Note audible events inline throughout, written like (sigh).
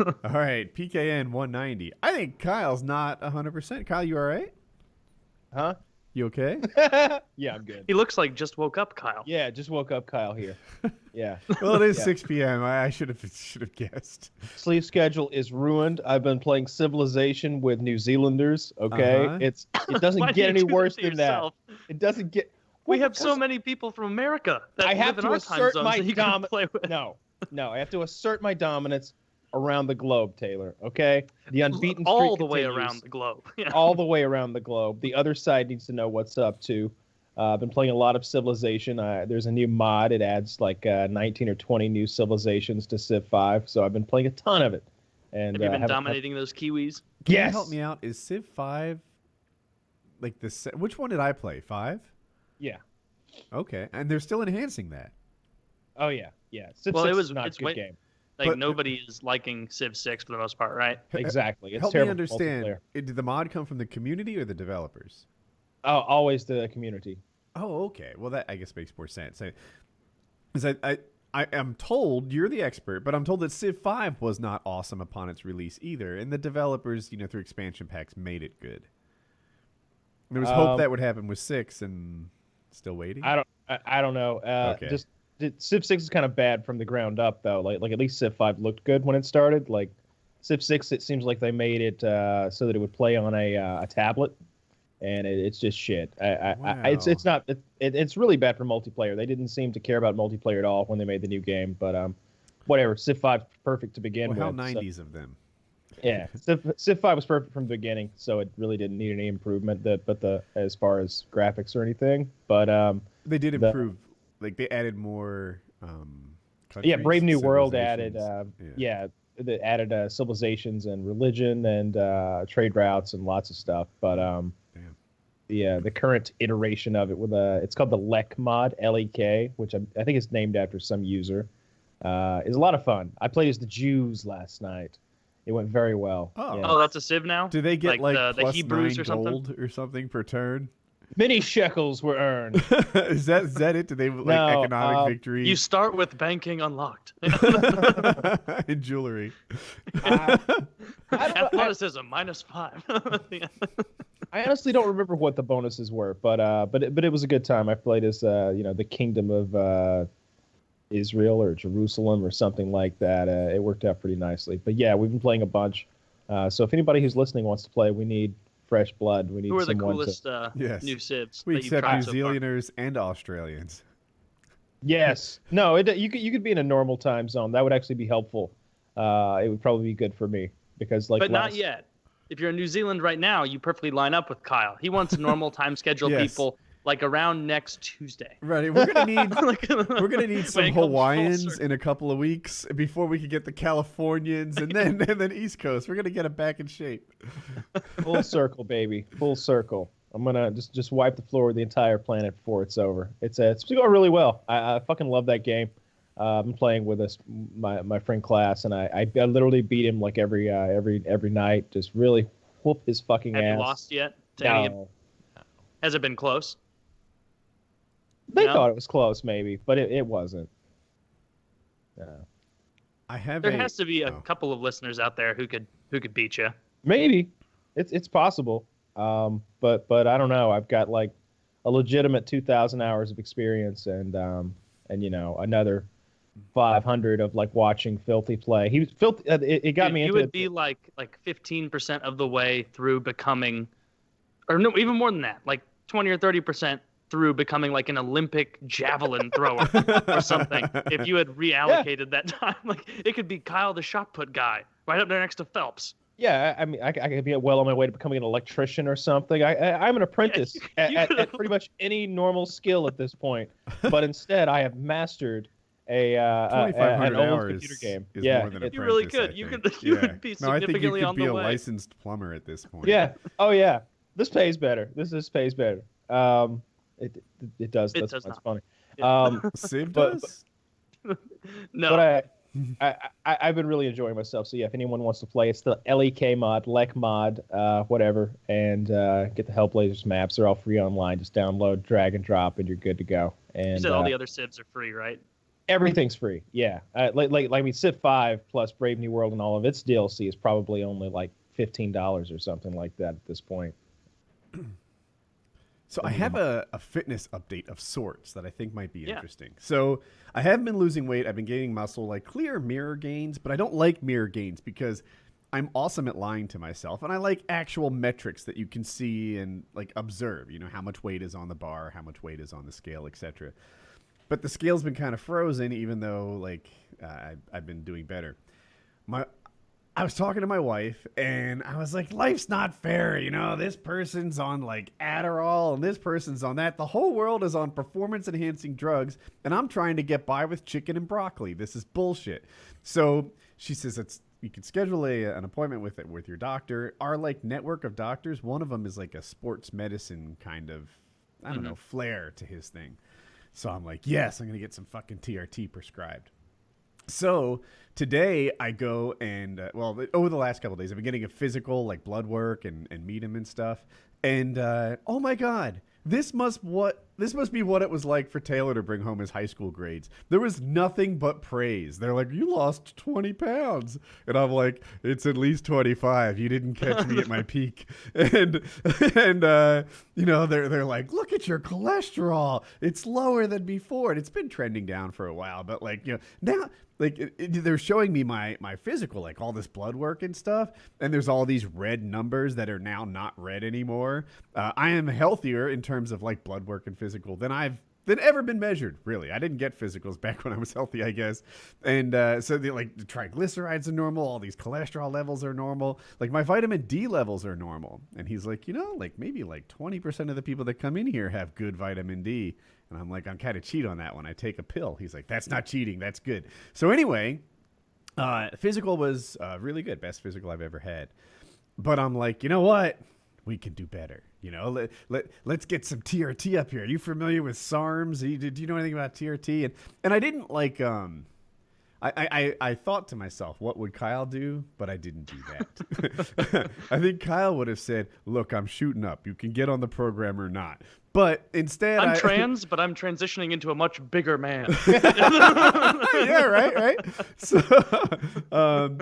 All right, PKN 190. I think Kyle's not 100%. Kyle, you all right? Huh? You okay? (laughs) yeah, I'm good. He looks like just woke up, Kyle. Yeah, just woke up, Kyle here. (laughs) Yeah. well, it is Yeah. 6 p.m. I, I should have should have guessed. Sleep schedule is ruined. I've been playing Civilization with New Zealanders. Okay, Uh-huh. it's it (laughs) doesn't Why do get any do worse to than yourself? that. It doesn't get. We have so many people from America that I live have in to our time assert zones my that you can play with. No, no, I have to assert my dominance around the globe, Taylor. Okay, the unbeaten all streak the way continues. around the globe. (laughs) Yeah. all the way around the globe. The other side needs to know what's up too. Uh, I've been playing a lot of Civilization. Uh, there's a new mod. It adds like uh, 19 or 20 new civilizations to Civ 5. So I've been playing a ton of it. And have you uh, been haven't- dominating those Kiwis? Can Yes. you help me out? Is Civ 5 like the se- which one did I play? 5? Yeah. Okay. And they're still enhancing that. Oh yeah. Yeah. Civ Well, it was- is not a good way- game. Like But- nobody is liking Civ 6 for the most part, right? Exactly. It's help me understand. Did the mod come from the community or the developers? Oh, always the community. Oh, okay. Well, that I guess makes more sense. I, 'cause I, I, I am told you're the expert, but I'm told that Civ 5 was not awesome upon its release either, and the developers, you know, through expansion packs, made it good. There was hope Um, that would happen with six, and still waiting. I don't. I, I don't know. Uh, Okay. Just the- Civ 6 is kind of bad from the ground up though. Like like at least Civ 5 looked good when it started. Like Civ 6, it seems like they made it uh, so that it would play on a uh, a tablet, and it, it's just shit. I, I, I, it's it's not. It, it, it's really bad for multiplayer. They didn't seem to care about multiplayer at all when they made the new game. But um, whatever. Civ 5 's perfect to begin well, how with. so- 90s of them? yeah, Civ, Civ 5 was perfect from the beginning, so it really didn't need any improvement. That, but the as far as graphics or anything, but um, They did The- improve. Like they added more. Um, yeah, Brave New World added, uh, civilizations. yeah, they added uh, civilizations and religion and uh, trade routes and lots of stuff. But um, Damn. the uh, the current iteration of it with uh, it's called the Lek mod, L E K, which I, I think is named after some user. Uh, is a lot of fun. I played as the Jews last night. It went very well. Oh. Yeah. Oh, that's a Civ now? Do they get Like like, the- the Hebrews nine or something? gold or something per turn? Many shekels were earned. (laughs) is that is that it? Do they like No, economic um, victory You start with banking unlocked. (laughs) in jewelry? I, I, don't, I, Athleticism minus five. (laughs) I honestly don't remember what the bonuses were, but uh, but it, but it was a good time. I played as uh, you know the kingdom of uh, Israel or Jerusalem or something like that. Uh, it worked out pretty nicely. But yeah, we've been playing a bunch. Uh, so if anybody who's listening wants to play, we need fresh blood. We need Who are the someone coolest uh, Yes. new civs? We accept tried New so far? Zealanders and Australians. Yes. No. It, you could you could be in a normal time zone. That would actually be helpful. Uh, it would probably be good for me because like but not yet. If you're in New Zealand right now, you perfectly line up with Kyle. He wants normal time schedule (laughs) Yes. people like around next Tuesday. Right. We're gonna need (laughs) (laughs) Like- we're gonna need some when it comes full Hawaiians in a couple of weeks before we can get the Californians and then (laughs) and then East Coast. We're gonna get them back in shape. Full circle, baby. Full circle. I'm gonna just just wipe the floor with the entire planet before it's over. It's uh, it's going really well. I, I fucking love that game. Uh, I'm playing with us, my my friend class, and I, I, I literally beat him like every uh, every every night. Just really whoop his fucking Have ass. you lost yet? To any No. Has it been close? They No? thought it was close, maybe, but it, it wasn't. No. I have There a, has to be a oh. couple of listeners out there who could who could beat you. Maybe it's it's possible, um, but but I don't know. I've got like a legitimate two thousand hours of experience, and um, and you know another five hundred of like watching Filthy play. He was filthy. Uh, it, it got Dude, me you would it. be like like 15% of the way through becoming or no even more than that like 20 or 30% through becoming like an olympic javelin thrower or something if you had (laughs) reallocated that time like it could be kyle the shot put guy right up there next to phelps Yeah, I I mean, I, I could be well on my way to becoming an electrician or something. I, I I'm an apprentice (laughs) you- at, you at, at pretty much any normal skill at this point, (laughs) but instead I have mastered a uh, Twenty five an hundred old computer game. is yeah, more than it- You really apprentice, could. You think. could- you Yeah. would be no, I think you could on be the a way. licensed plumber at this point. yeah. Oh yeah. This pays better. This is pays better. Um, it it, it does. It that's, does that's funny. Yeah. Um, (laughs) Civ But- does. (laughs) no but I, I, I, I've been really enjoying myself. So yeah, if anyone wants to play, it's the LEK mod, LEK mod, uh, whatever, and uh, get the Hellblazers maps. They're all free online. Just download, drag and drop, and you're good to go. you And said all uh, the other civs are free right Everything's free. Yeah. Uh, like, like, like, I mean, Civ 5 plus Brave New World and all of its DLC is probably only like $15 or something like that at this point. So I have a, a fitness update of sorts that I think might be Yeah. interesting. So I have been losing weight. I've been gaining muscle, like clear mirror gains, but I don't like mirror gains because I'm awesome at lying to myself, and I like actual metrics that you can see and like observe. You know how much weight is on the bar, how much weight is on the scale, etc. But the scale's been kind of frozen, even though like uh, I've, I've been doing better. My I was talking to my wife and I was like, life's not fair. You know, this person's on like Adderall and this person's on that. The whole world is on performance enhancing drugs and I'm trying to get by with chicken and broccoli. This is bullshit. So she says, it's, you can schedule a, an appointment with it with your doctor. Our like network of doctors, one of them is like a sports medicine kind of, I don't mm-hmm. know, flair to his thing. So I'm like, yes, I'm going to get some fucking TRT prescribed. So today I go and uh, well over the last couple days I've been getting a physical like blood work and and meet him and stuff. And uh, oh my god, this must what this must be what it was like for Taylor to bring home his high school grades. There was nothing but praise. They're like, "You lost twenty pounds," and I'm like, "It's at least twenty five. You didn't catch me at my (laughs) peak." (laughs) And and uh, you know they're they're like, "Look at your cholesterol. It's lower than before." And it's been trending down for a while, but like you know now like it, it- they're showing me my my physical like all this blood work and stuff and there's all these red numbers that are now not red anymore uh, i am healthier in terms of like blood work and physical than i've than ever been measured really. I didn't get physicals (laughs) back when i was healthy i guess. And uh, so the like the triglycerides are normal all these cholesterol levels are normal like my vitamin d levels are normal. And he's like you know like maybe like 20% of the people that come in here have good vitamin d. And i'm like i'm kind of cheat on that one. i take a pill. He's like that's not cheating. That's good. So anyway uh, physical was uh, really good, best physical I've ever had. But I'm like, you know what? We can do better. You know, let, let let's get some TRT up here. Are you familiar with SARMs? Do you, do you know anything about TRT? And and I didn't like um. I, I, I- I thought to myself, what would Kyle do? But I didn't do that. (laughs) I think Kyle would have said, "Look, I'm shooting up. You can get on the program or not." But instead, I'm I, (laughs) trans, but I'm transitioning into a much bigger man. (laughs) yeah, right, right. So, um,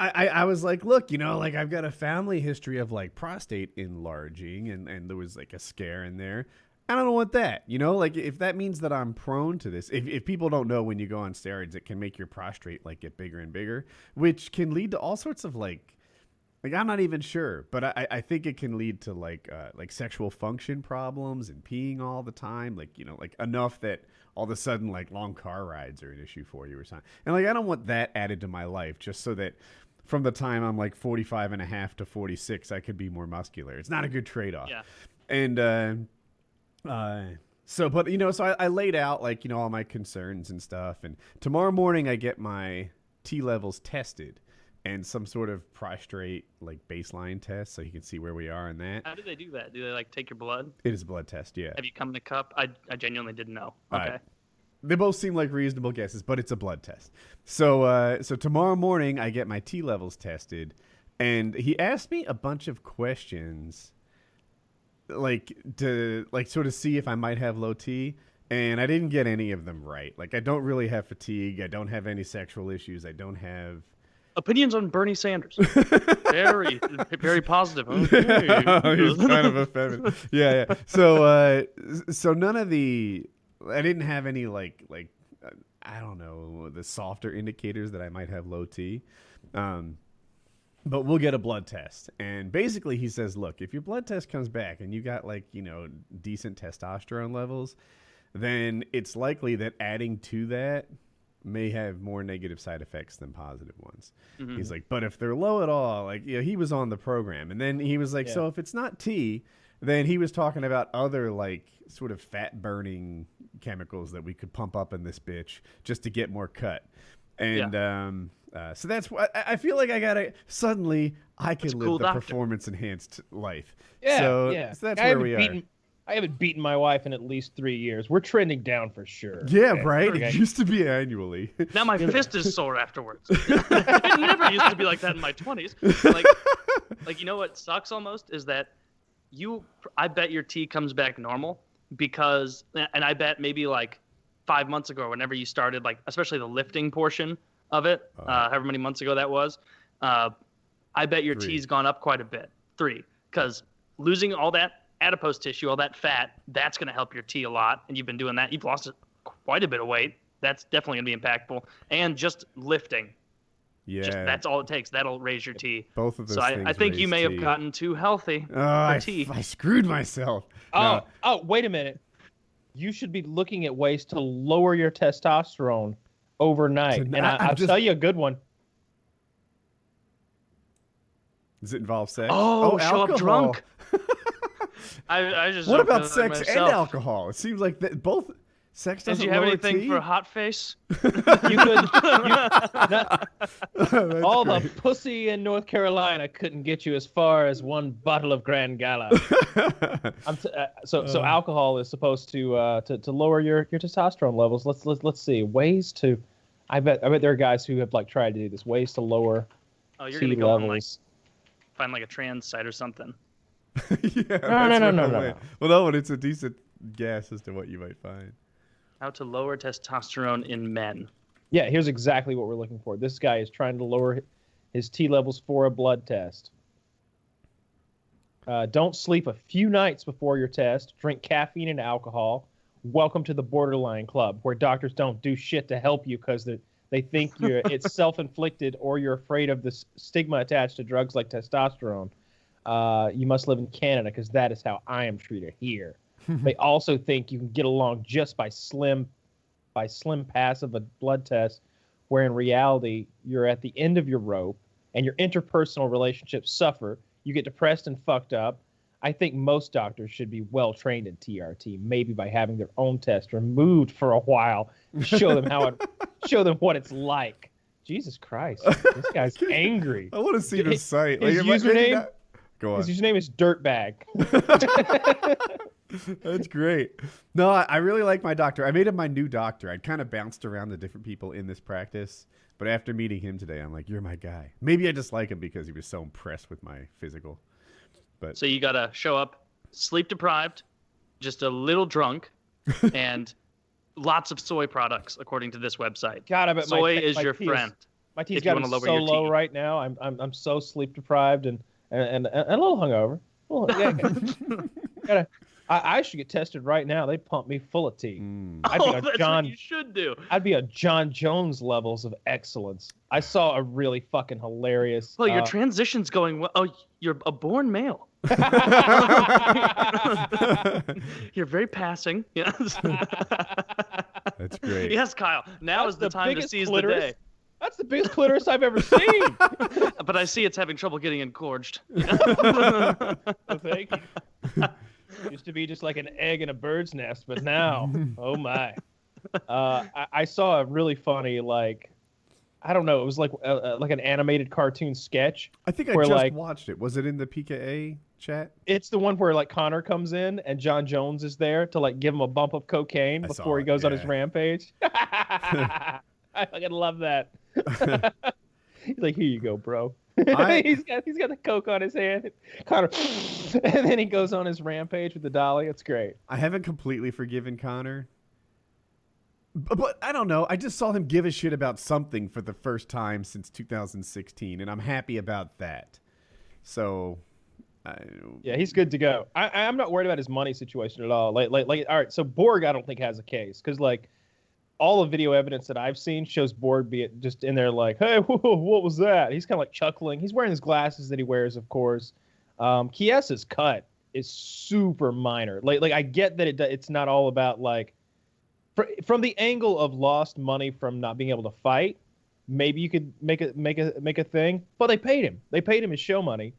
I, I, was like, look, you know, like I've got a family history of like prostate enlarging, and and there was like a scare in there. I don't want that, you know, like if that means that I'm prone to this. If, if people don't know when you go on steroids, it can make your prostate like get bigger and bigger, which can lead to all sorts of like like I'm not even sure, but I, I think it can lead to like uh, like sexual function problems and peeing all the time, like you know, like enough that all of a sudden like long car rides are an issue for you or something. And like I don't want that added to my life just so that from the time I'm like 45 and a half to 46, I could be more muscular. It's not a good trade off. Yeah. And uh, uh, so, but you know, so I, I laid out like you know all my concerns and stuff. And tomorrow morning I get my T levels tested and some sort of prostrate like baseline test, so you can see where we are in that. How do they do that? Do they like take your blood? It is a blood test, yeah. Have you come in a cup? I, I genuinely didn't know. Okay. They both seem like reasonable guesses, but it's a blood test. So, uh, so tomorrow morning I get my T levels tested, and he asked me a bunch of questions, like to like sort of see if I might have low T, and I didn't get any of them right. Like I don't really have fatigue. I don't have any sexual issues. I don't have. Opinions on Bernie Sanders. (laughs) very, very positive. Okay. (laughs) He's kind of a feminine. Yeah, yeah. So, uh, so none of the, I didn't have any like, like, I don't know, the softer indicators that I might have low T. Um, but we'll get a blood test. And basically, he says, look, if your blood test comes back and you got like, you know, decent testosterone levels, then it's likely that adding to that may have more negative side effects than positive ones. Mhm. He's like, but if they're low at all, like, you know, he was on the program. And then he was like, Yeah. so if it's not T, then he was talking about other like sort of fat burning chemicals that we could pump up in this bitch just to get more cut. And um, uh, so that's why I, I feel like I gotta suddenly I can That's live cool the doctor. performance enhanced life. Yeah, so, yeah. so that's I where haven't we are. I haven't beaten my wife in at least three years. We're trending down for sure. Yeah, Okay, right. okay. It used to be annually. Now my (laughs) fist is sore afterwards. (laughs) it never used to be like that in my 20s. Like, like you know what sucks almost is that you. I bet your T comes back normal because, and I bet maybe like five months ago, whenever you started, like especially the lifting portion of it, Uh, uh, however many months ago that was, uh, I bet your Three. T's gone up quite a bit. Three, because losing all that adipose tissue, all that fat, that's going to help your T a lot, and you've been doing that. You've lost quite a bit of weight. That's definitely going to be impactful, and just lifting. Yeah. Just that's all it takes. That'll raise your T. both of those So I, things I think you may T. have gotten too healthy. Oh, I, T. I screwed myself. Oh, No. oh, wait a minute. You should be looking at ways to lower your testosterone overnight. So and I, I'm I'll just- tell you a good one. Does it involve sex? Oh, oh show up alcohol. drunk. (laughs) I, I just What about sex like and alcohol? It seems like that both sex Did doesn't you have lower anything T? for hot face? You could. You, (laughs) not- That's all the pussy in North Carolina couldn't get you as far as one bottle of Grand Gala. (laughs) I'm t- uh, so so Uh. alcohol is supposed to uh to, to lower your, your testosterone levels. Let's let's let's see ways to. I bet I bet there are guys who have like tried to do this ways to lower Oh, you're T gonna go on like find like a trans site or something. (laughs) yeah, no, that's no, no, right no, no. Well, no, but it's a decent guess as to what you might find. How to lower testosterone in men. Yeah, here's exactly what we're looking for. This guy is trying to lower his T levels for a blood test. Uh, don't sleep a few nights before your test. Drink caffeine and alcohol. Welcome to the borderline club, where doctors don't do shit to help you because they they think you're (laughs) it's self-inflicted or you're afraid of the stigma attached to drugs like testosterone. Uh, you must live in Canada because that is how I am treated here. (laughs) they also think you can get along just by slim by slim pass of a blood test, where in reality you're at the end of your rope and your interpersonal relationships suffer. You get depressed and fucked up. I think most doctors should be well trained in TRT, maybe by having their own test removed for a while, to show them how it, (laughs) show them what it's like. Jesus Christ, this guy's (laughs) angry. I want to see the His- site. his it might- username- not- Go on. His username is Dirtbag. That's great. No, I, I really like my doctor. I made him my new doctor. I'd kind of bounced around the different people in this practice, but after meeting him today, I'm like, you're my guy. Maybe I just like him because he was so impressed with my physical. But So you gotta show up sleep deprived, just a little drunk, (laughs) and lots of soy products, according to this website. God, I bet Soy my, is my your T friend. My T's if you got wanna lower so your low T. right now. I'm I'm I'm so sleep deprived and and and, and a little hungover. A little- yeah, (laughs) gotta, I, I should get tested right now. They pump me full of tea. Mm. I'd be oh, a that's John- what you should do. I'd be a Jon Jones levels of excellence. I saw a really fucking hilarious. Well, your uh, transition's going well. Oh, you're a born male. (laughs) (laughs) You're very passing. Yes. That's great. yes, Kyle. Now That's is the, the time to biggest seize clitoris the day. That's the biggest clitoris I've ever seen. (laughs) But I see it's having trouble getting engorged. Well, thank you. Used to be just like an egg in a bird's nest, but now, (laughs) oh my! Uh, I, I saw a really funny, like, I don't know, it was like uh, uh, like an animated cartoon sketch. I think I Where, just like- watched it. Was it in the PKA chat? It's the one where like Conor comes in and Jon Jones is there to like give him a bump of cocaine I before he it, goes on his rampage. (laughs) (laughs) I fucking love that. He's like, here you go, bro. I- (laughs) he's got he's got the coke on his hand. Conor, (laughs) and then he goes on his rampage with the dolly. It's great. I haven't completely forgiven Conor. But, but I don't know. I just saw him give a shit about something for the first time since 2016, and I'm happy about that. So, I, Yeah, he's good to go. I, I'm not worried about his money situation at all. Like, like, like, all right. So Borg, I don't think has a case because like all the video evidence that I've seen shows Borg be it just in there like, hey, (laughs) whoa, what was that? He's kind of like chuckling. He's wearing his glasses that he wears, of course. Um, Chiesa's cut is super minor. Like, like I get that it it's not all about like fr- from the angle of lost money from not being able to fight. Maybe you could make a make a make a thing, but they paid him. They paid him his show money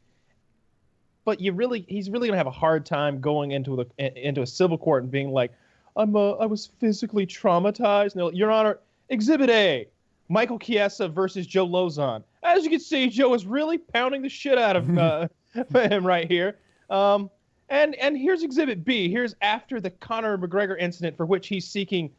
but you really he's really gonna have a hard time going into the into a civil court and being like i'm uh, i was physically traumatized. And like, your honor exhibit a michael chiesa versus joe lauzon. As you can see joe is really pounding the shit out of uh, (laughs) (laughs) him right here. Um and and here's exhibit b. Here's after the conor mcgregor incident for which he's seeking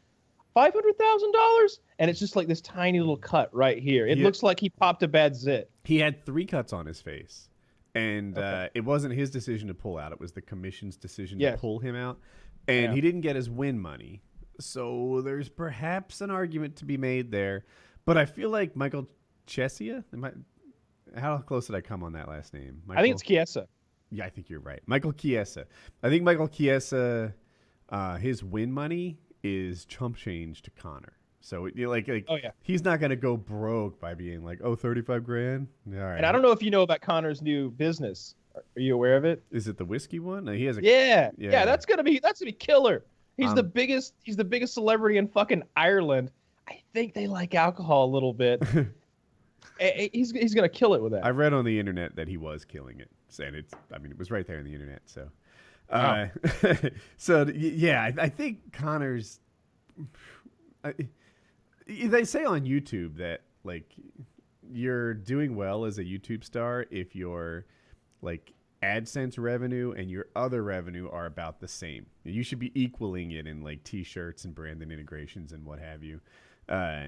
$500000 and it's just like this tiny little cut right here. It Yeah. looks like he popped a bad zit. He had three cuts on his face, and uh, it wasn't his decision to pull out. It was the commission's decision Yes. to pull him out, and Yeah. he didn't get his win money. So there's perhaps an argument to be made there, but I feel like Michael Chesia. I, how close did I come on that last name? Michael? I think it's Chiesa. Yeah, I think you're right. Michael Chiesa. I think Michael Chiesa, uh, his win money is chump change to Conor. So know, like, like Oh yeah. he's not gonna go broke by being like, oh, 35 grand. All right. And I don't know if you know about Conor's new business. Are you aware of it? Is it the whiskey one? No, he has a. Yeah, Yeah. yeah, that's gonna be that's gonna be killer. He's the Um, biggest. He's the biggest celebrity in fucking Ireland. I think they like alcohol a little bit. (laughs) He's he's gonna kill it with that. I read on the internet that he was killing it, saying it's. I mean, it was right there on the internet. So, uh, (laughs) so yeah, I, I think Conor's. I, they say on YouTube that like you're doing well as a YouTube star if your like AdSense revenue and your other revenue are about the same. You should be equaling it in like T-shirts and branding integrations and what have you. Uh,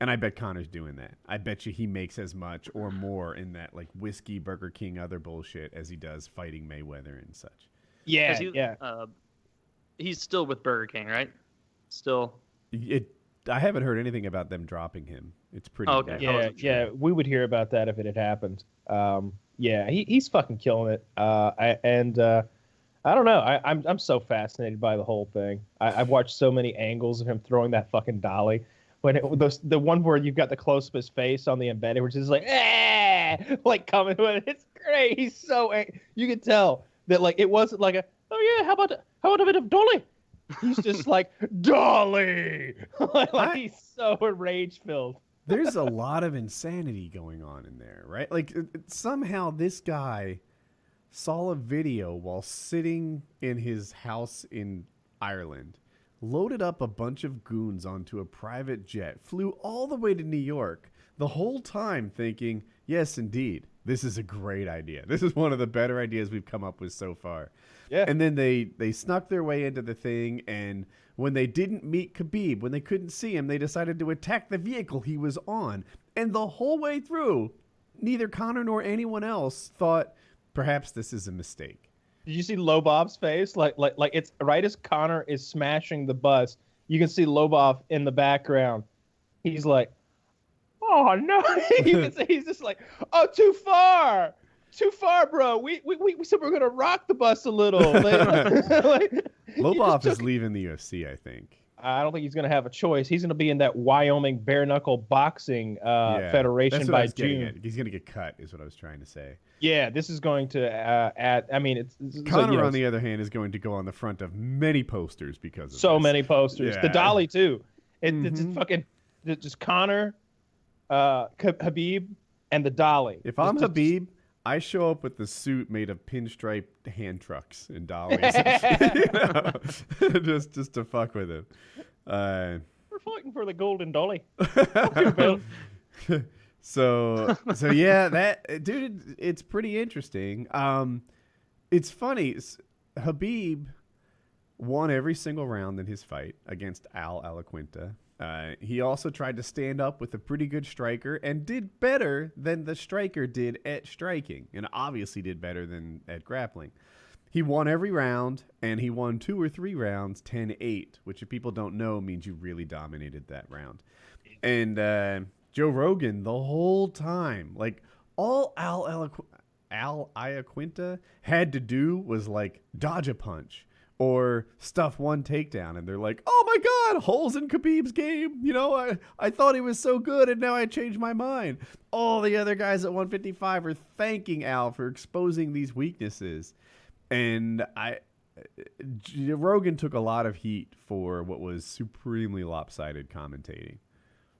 and I bet Conor's doing that. I bet you he makes as much or more in that like whiskey, Burger King, other bullshit as he does fighting Mayweather and such. yeah, 'Cause he- yeah. Uh, he's still with Burger King, right? Still. It. I haven't heard anything about them dropping him. It's pretty. Oh, okay. bad. Yeah, Yeah, yeah, we would hear about that if it had happened. Um, yeah, he, he's fucking killing it. Uh, I, and uh, I don't know. I, I'm I'm so fascinated by the whole thing. I, I've watched so many angles of him throwing that fucking dolly. When it, the the one where you've got the close up his face on the embedded, which is like, eh, like coming with it. It's great. He's so ang- you could tell that like it wasn't like a oh yeah, how about how about a bit of dolly? He's just like dolly, (laughs) like I- he's so rage filled. There's a lot of insanity going on in there, right? Like it- it- somehow this guy saw a video while sitting in his house in Ireland, loaded up a bunch of goons onto a private jet, flew all the way to New York, the whole time thinking, yes, indeed, this is a great idea. This is one of the better ideas we've come up with so far. Yeah. And then they they snuck their way into the thing, and when they didn't meet Khabib, when they couldn't see him, they decided to attack the vehicle he was on. And the whole way through, neither Conor nor anyone else thought perhaps this is a mistake. Did you see Lobov's face? Like, like, like it's right as Conor is smashing the bus. You can see Lobov in the background. He's like, "Oh no!" you can see he's just like, "Oh, too far, too far, bro. We we we, we said we are gonna rock the bus a little." (laughs) (laughs) Like, like, Lobov is took- leaving the UFC, I think. I don't think he's gonna have a choice. He's gonna be in that Wyoming bare knuckle boxing uh, Yeah, federation That's what I by June. at. He's going to get cut, is what I was trying to say. Yeah, this is going to uh, add. I mean, it's, it's so, Conor, you know, on the other hand, is going to go on the front of many posters because of so this. many posters. The dolly too. It, It's just Mhm. fucking it's just Conor, uh, Habib, and the dolly. If I'm just- Habib, I show up with the suit made of pinstripe hand trucks and dollies, (laughs) (laughs) You know? (laughs) just just to fuck with him. Uh, we're fighting for the golden dolly. so so yeah, that dude, it's pretty interesting. Um, it's funny. Habib won every single round in his fight against Al Iaquinta. Uh, he also tried to stand up with a pretty good striker and did better than the striker did at striking, and obviously did better than at grappling. He won every round, and he won two or three rounds 10 8, which, if people don't know, means you really dominated that round. And uh, Joe Rogan, the whole time, like all Al, Alaqu- Al Iaquinta had to do was like dodge a punch or stuff one takedown. And they're like, oh my God, holes in Khabib's game. You know, I, I thought he was so good, and now I changed my mind. All the other guys at 155 are thanking Al for exposing these weaknesses and I Rogan took a lot of heat for what was supremely lopsided commentating.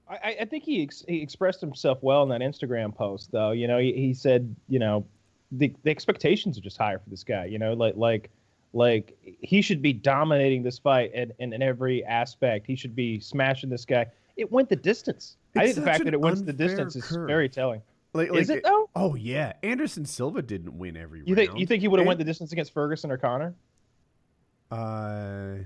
I, I think he, ex- he expressed himself well in that Instagram post, though. You know, he, he said, you know, the, the expectations are just higher for this guy. You know, like like like he should be dominating this fight in, in, in every aspect. He should be smashing this guy. It went the distance. I think the fact that it went the distance is very telling. Like, is it though? Oh yeah, Anderson Silva didn't win every You round. think you think he would have And- went the distance against Ferguson or Conor? Uh,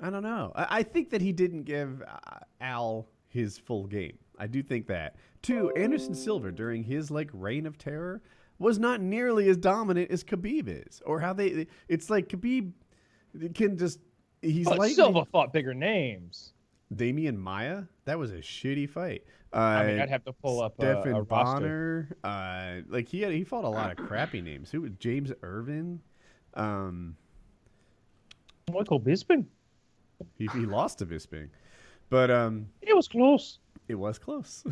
I don't know. I, I think that he didn't give uh, Al his full game. I do think that. Two, Anderson Silva during his like reign of terror was not nearly as dominant as Khabib is, or how they. It's like Khabib can just he's like Silva fought bigger names. Demian Maia. That was a shitty fight. Uh, I mean, I'd have to pull up Stephan a. Bonnar. Uh, like he had, he fought a lot of (clears throat) crappy names. Who was James Irvin? Um, Michael Bisping. he, he lost to Bisping, but um, It was close. it was close.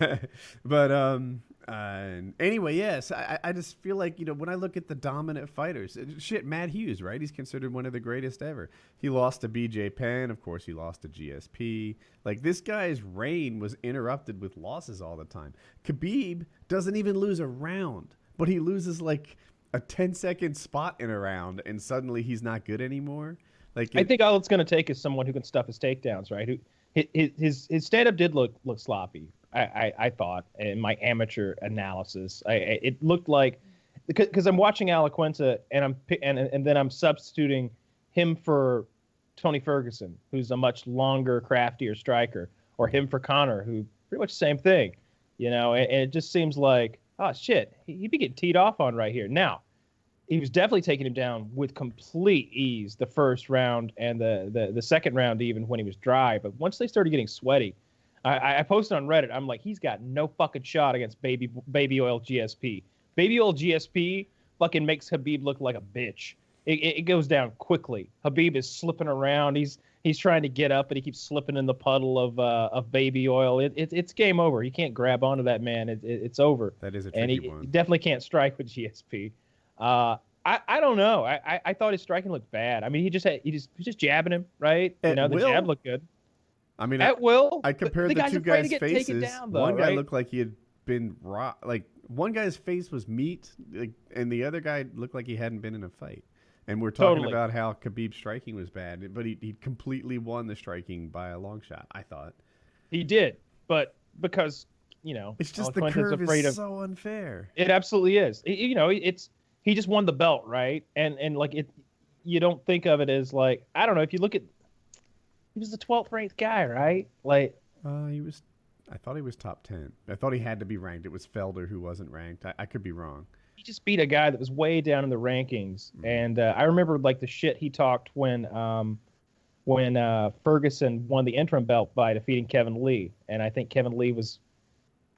(laughs) but um, uh, anyway, yes, I, I just feel like you know when I look at the dominant fighters, uh, shit, Matt Hughes, right? He's considered one of the greatest ever. He lost to B.J. Penn, of course. He lost to GSP. Like this guy's reign was interrupted with losses all the time. Khabib doesn't even lose a round, but he loses like a 10 second spot in a round, and suddenly he's not good anymore. Like I think all it's going to take is someone who can stuff his takedowns, right? Who his his, his stand up did look look sloppy. I, I, I thought in my amateur analysis, I, it looked like because I'm watching Alaquenta and I'm and and then I'm substituting him for Tony Ferguson, who's a much longer, craftier striker, or him for Conor, who pretty much the same thing, you know. And, and it just seems like oh shit, he, he'd be getting teed off on right here now he was definitely taking him down with complete ease the first round and the, the the second round even when he was dry. But once they started getting sweaty, I, I posted on Reddit. I'm like, he's got no fucking shot against baby baby oil GSP. Baby oil GSP fucking makes Habib look like a bitch. It, it, it goes down quickly. Habib is slipping around. He's he's trying to get up, but he keeps slipping in the puddle of uh, of baby oil. It, it, it's game over. You can't grab onto that man. It, it, it's over that is a and tricky he, one. he definitely can't strike with GSP. Uh, I, I don't know. I, I, I thought his striking looked bad. I mean, he just had he just he's just jabbing him, right? At you know, the will. jab looked good I mean, I, at will. I compared the, guy's two guys' faces. Down, though, one guy right? looked like he had been raw. Like one guy's face was meat, like, and the other guy looked like he hadn't been in a fight. And we're talking Totally. about how Khabib's striking was bad, but he, he completely won the striking by a long shot. I thought he did, but because you know, it's just the curve afraid is of so unfair. It absolutely is. It- you know, it's he just won the belt, right? And and like it, you don't think of it as like I don't know. If you look at, he was the 12th ranked guy, right? Like Uh, he was. I thought he was top ten. I thought he had to be ranked. It was Felder who wasn't ranked. I, I could be wrong. he just beat a guy that was way down in the rankings. Mhm. And uh, I remember like the shit he talked when um, when uh, Ferguson won the interim belt by defeating Kevin Lee. And I think Kevin Lee was,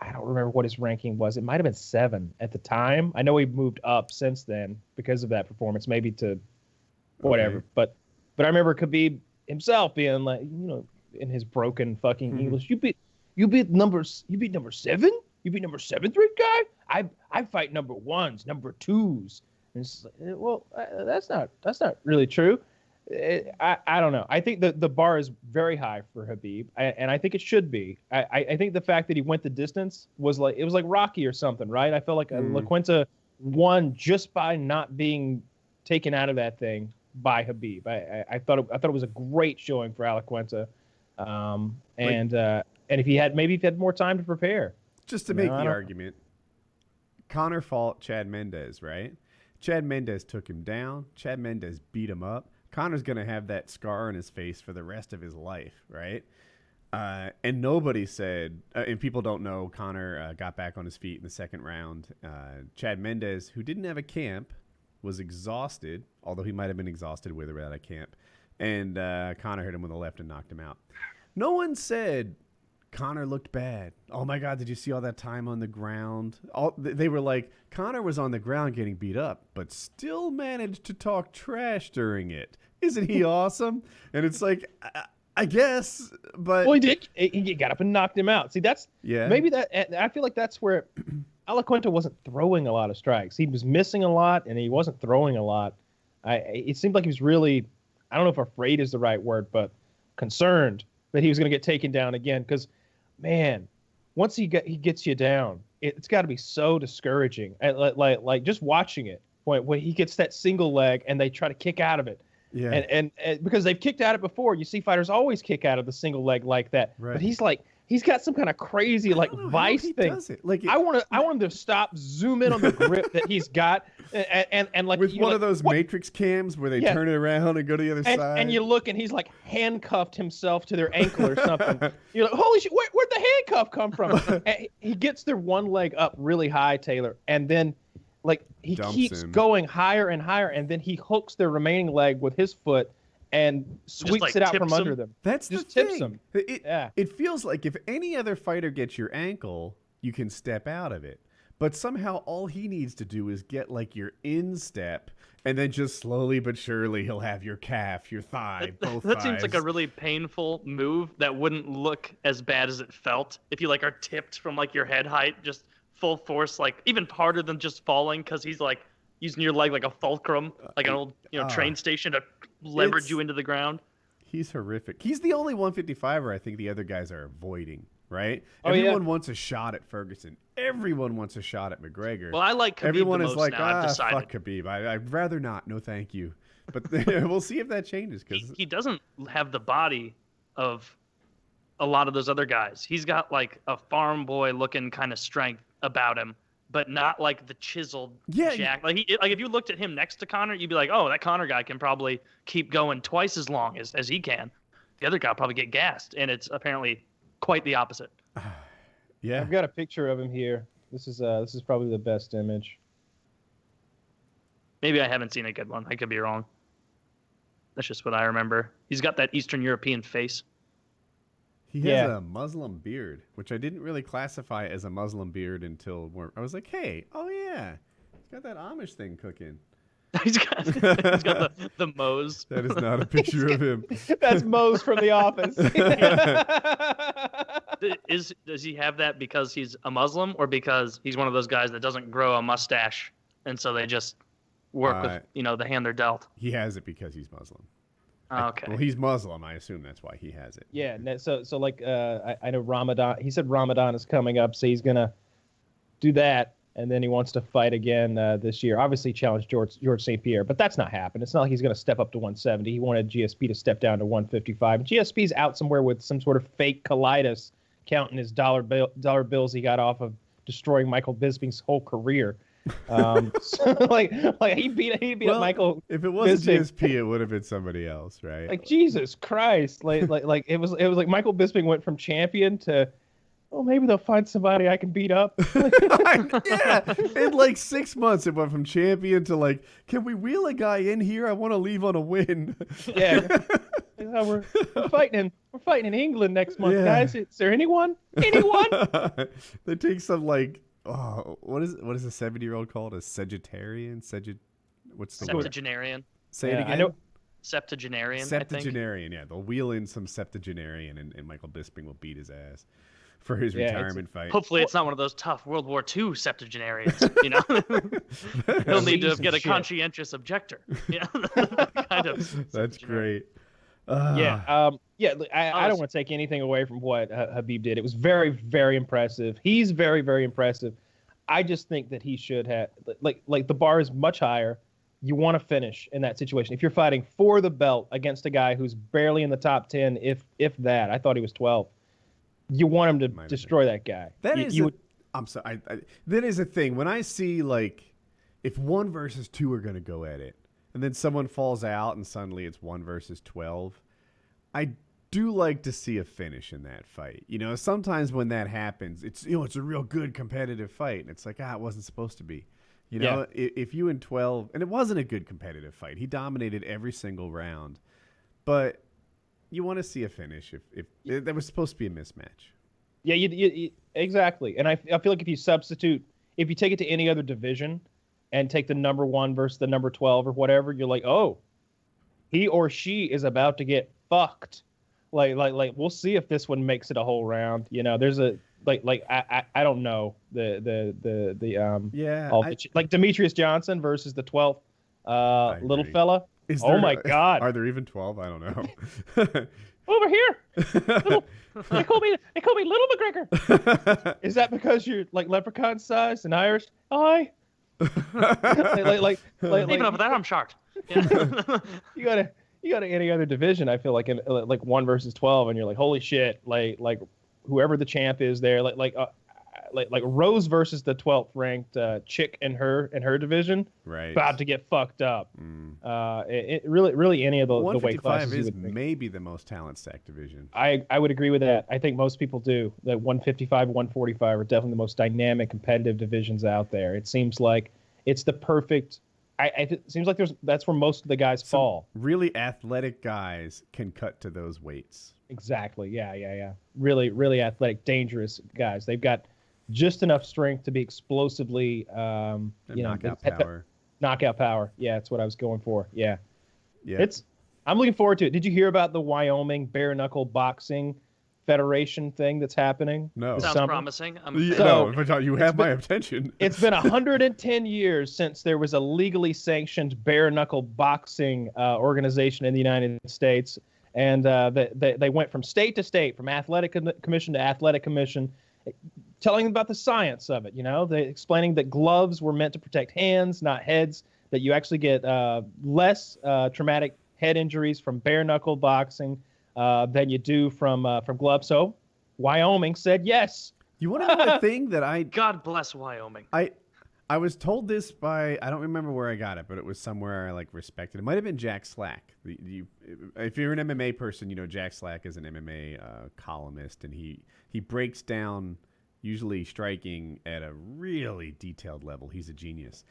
I don't remember what his ranking was. It might have been seven at the time. I know he moved up since then because of that performance, maybe to whatever. Okay. But but I remember Khabib himself being like, you know, in his broken fucking Mhm. English, you beat you beat numbers you beat number seven? You beat number seventh ranked guy? I I fight number ones, number twos. And it's like, eh, well, that's not that's not really true. Eh, I, I don't know. I think the, the bar is very high for Habib, I, and I think it should be. I, I, I think the fact that he went the distance was like it was like Rocky or something, right? I felt like Mm. La Quinta won just by not being taken out of that thing by Habib. I, I, I thought it, I thought it was a great showing for Alaquenta, um, Like- and uh, and if he had maybe if he had more time to prepare, Just to make I the argument, Conor fought Chad Mendes, right? Chad Mendes took him down. Chad Mendes beat him up. Conor's gonna have that scar on his face for the rest of his life, right? Uh, and nobody said, uh, and people don't know, Conor uh, got back on his feet in the second round. Uh, Chad Mendes, who didn't have a camp, was exhausted, although he might have been exhausted with or without a camp. And uh, Conor hit him with a left and knocked him out. No one said Conor looked bad. Oh my God, did you see all that time on the ground? All they were like, Conor was on the ground getting beat up, but still managed to talk trash during it. Isn't he (laughs) awesome? And it's like, I, I guess, but well, he did. He he got up and knocked him out. See, that's yeah, maybe that. I feel like that's where (clears throat) Alaquenta wasn't throwing a lot of strikes. He was missing a lot, and he wasn't throwing a lot. I it seemed like he was really, I don't know if afraid is the right word, but concerned that he was going to get taken down again. Because, man, once he get he gets you down, it, it's got to be so discouraging. And Like like just watching it when when he gets that single leg and they try to kick out of it. yeah, And, and and because they've kicked out of it before, you see fighters always kick out of the single leg like that. Right. But he's like he's got some kind of crazy like don't know how vice thing. does it. Like I want to I want him to stop, zoom in on the grip that he's got, and and, and like with one like, of those "What?" matrix cams where they Yeah. turn it around and go to the other and, side. and you look and he's like handcuffed himself to their ankle or something. (laughs) You're like, holy shit, where, where'd the handcuff come from? (laughs) he gets their one leg up really high, Taylor, and then like he Dumps keeps him. going higher and higher, and then he hooks their remaining leg with his foot, and sweeps like, it out from him. under them. That's Just the tips thing. him. It, Yeah. it feels like if any other fighter gets your ankle, you can step out of it. But somehow all he needs to do is get like your instep, and then just slowly but surely he'll have your calf, your thigh, both that seems like a really painful move that wouldn't look as bad as it felt if you like are tipped from like your head height, just full force, like even harder than just falling because he's like using your leg like a fulcrum, like an old you know ah. train station to leverage It's- you into the ground. He's horrific. He's the only 155er I think the other guys are avoiding, right? Oh, yeah. Everyone wants a shot at Ferguson. Everyone wants a shot at McGregor. Well, I like Khabib Everyone the is like, now. ah, fuck Khabib. I, I'd rather not. No, thank you. But (laughs) we'll see if that changes he, because he doesn't have the body of a lot of those other guys. He's got like a farm boy looking kind of strength about him, but not like the chiseled Yeah, jack. Like he, like if you looked at him next to Conor, you'd be like, oh, that Conor guy can probably keep going twice as long as, as he can. The other guy will probably get gassed, and it's apparently quite the opposite. (sighs) yeah, I've got a picture of him here. This is uh this is probably the best image. Maybe I haven't seen a good one. I could be wrong. That's just what I remember. He's got that Eastern European face. He has Yeah. a Muslim beard, which I didn't really classify as a Muslim beard until we're, I was like, hey, oh yeah, he's got that Amish thing cooking. (laughs) he's got he's got the the Moe's. (laughs) That is not a (laughs) picture of him. That's Mose from The Office. Is does he have that because he's a Muslim or because he's one of those guys that doesn't grow a mustache and so they just work Uh, with you know the hand they're dealt? He has it because he's Muslim. Oh, okay. Well, he's Muslim. I assume that's why he has it. yeah, so so like uh I, I know Ramadan he said Ramadan is coming up, so he's gonna do that and then he wants to fight again uh, this year. Obviously challenge George George St. Pierre, but that's not happening. It's not like he's gonna step up to 170. He wanted GSP to step down to 155. GSP's out somewhere with some sort of fake colitis counting his dollar bill dollar bills he got off of destroying Michael Bisping's whole career. Um, (laughs) so like like he beat he beat Well, up Michael If it wasn't Bisping. GSP, it would have been somebody else, right? like Jesus Christ, like like like it was it was like Michael Bisping went from champion to, oh maybe they'll find somebody I can beat up. (laughs) yeah, in like six months, it went from champion to like, can we wheel a guy in here? I want to leave on a win. yeah, (laughs) Yeah, we're, we're fighting in we're fighting in England next month, Yeah. guys. Is there anyone? Anyone? they take some like, oh, what is what is a seventy year old called? A Sagittarian? Sagit? What's the word? Septuagenarian. Say Yeah, it I again. know- Septuagenarian, I think. Septuagenarian. Yeah, they'll wheel in some septuagenarian, and, and Michael Bisping will beat his ass for his Yeah, retirement fight. Hopefully, it's not one of those tough World War II septuagenarians. You know, (laughs) he'll need to get a shit. conscientious objector. You know, (laughs) kind of. That's great. Ah, yeah, um, yeah. I, I don't want to take anything away from what Ha- Habib did. It was very, very impressive. He's very, very impressive. I just think that he should have like like the bar is much higher. You want to finish in that situation. If you're fighting for the belt against a guy who's barely in the top ten, if if that, I thought he was 12. You want him to Might destroy that guy. That you, is you a- would- I'm sorry. I, I, that is a thing. When I see like, if one versus two are going to go at it, and then someone falls out, and suddenly it's one versus twelve, I do like to see a finish in that fight. You know, sometimes when that happens, it's you know it's a real good competitive fight, and it's like ah, it wasn't supposed to be. You know, Yeah. if, if you in twelve, and it wasn't a good competitive fight. He dominated every single round, but you want to see a finish. If if that was supposed to be a mismatch. Yeah, you, you, you exactly. And I, I feel like if you substitute, if you take it to any other division, and take the number one versus the number twelve or whatever, you're like, oh, he or she is about to get fucked. Like, like, like, we'll see if this one makes it a whole round. You know, there's a like, like, I, I, I don't know the, the, the, the, um, Yeah, all I- the like Demetrious Johnson versus the twelfth, uh, little fella. Is Oh there- my (laughs) God. Are there even twelve? I don't know. (laughs) Over here, little, (laughs) they call me, they call me Little McGregor. Is that because you're like leprechaun sized and Irish? Hi. Like, like, like, (laughs) like, Even like, up that, I'm shocked. Yeah. (laughs) you gotta, you gotta any other division. I feel like in like one versus twelve, and you're like, holy shit! Like, like whoever the champ is there, like, like, uh, like, like Rose versus the twelfth ranked uh, chick in her in her division, right. about to get fucked up. Mm. Uh, it, it really, really any of the, the weight classes. is maybe the most talent stacked division. I, I would agree with that. I think most people do. That 155, 145 are definitely the most dynamic, competitive divisions out there. It seems like it's the perfect. I, I it seems like there's that's where most of the guys Some fall. Really athletic guys can cut to those weights. Exactly. Yeah, yeah, yeah. Really, really athletic, dangerous guys. They've got just enough strength to be explosively, um, you know, knockout pe- pe- power. knockout power. Yeah, that's what I was going for. Yeah. Yeah. It's. I'm looking forward to it. Did you hear about the Wyoming bare knuckle boxing federation thing that's happening? No. this Sounds summer? promising. I'm Yeah, So- no, but you have my been- attention. (laughs) It's been 110 years since there was a legally sanctioned bare knuckle boxing uh, organization in the United States. And uh, they, they, they went from state to state, from athletic commission to athletic commission, telling them about the science of it. You know, they explaining that gloves were meant to protect hands, not heads. That you actually get uh, less uh, traumatic head injuries from bare knuckle boxing uh, than you do from uh, from gloves. So, Wyoming said yes. You want to know the (laughs) thing that I God bless Wyoming. I I was told this by I don't remember where I got it, but it was somewhere I like respected. It might have been Jack Slack. The, you, if you're an MMA person, you know Jack Slack is an MMA uh, columnist, and he he breaks down usually striking at a really detailed level. He's a genius.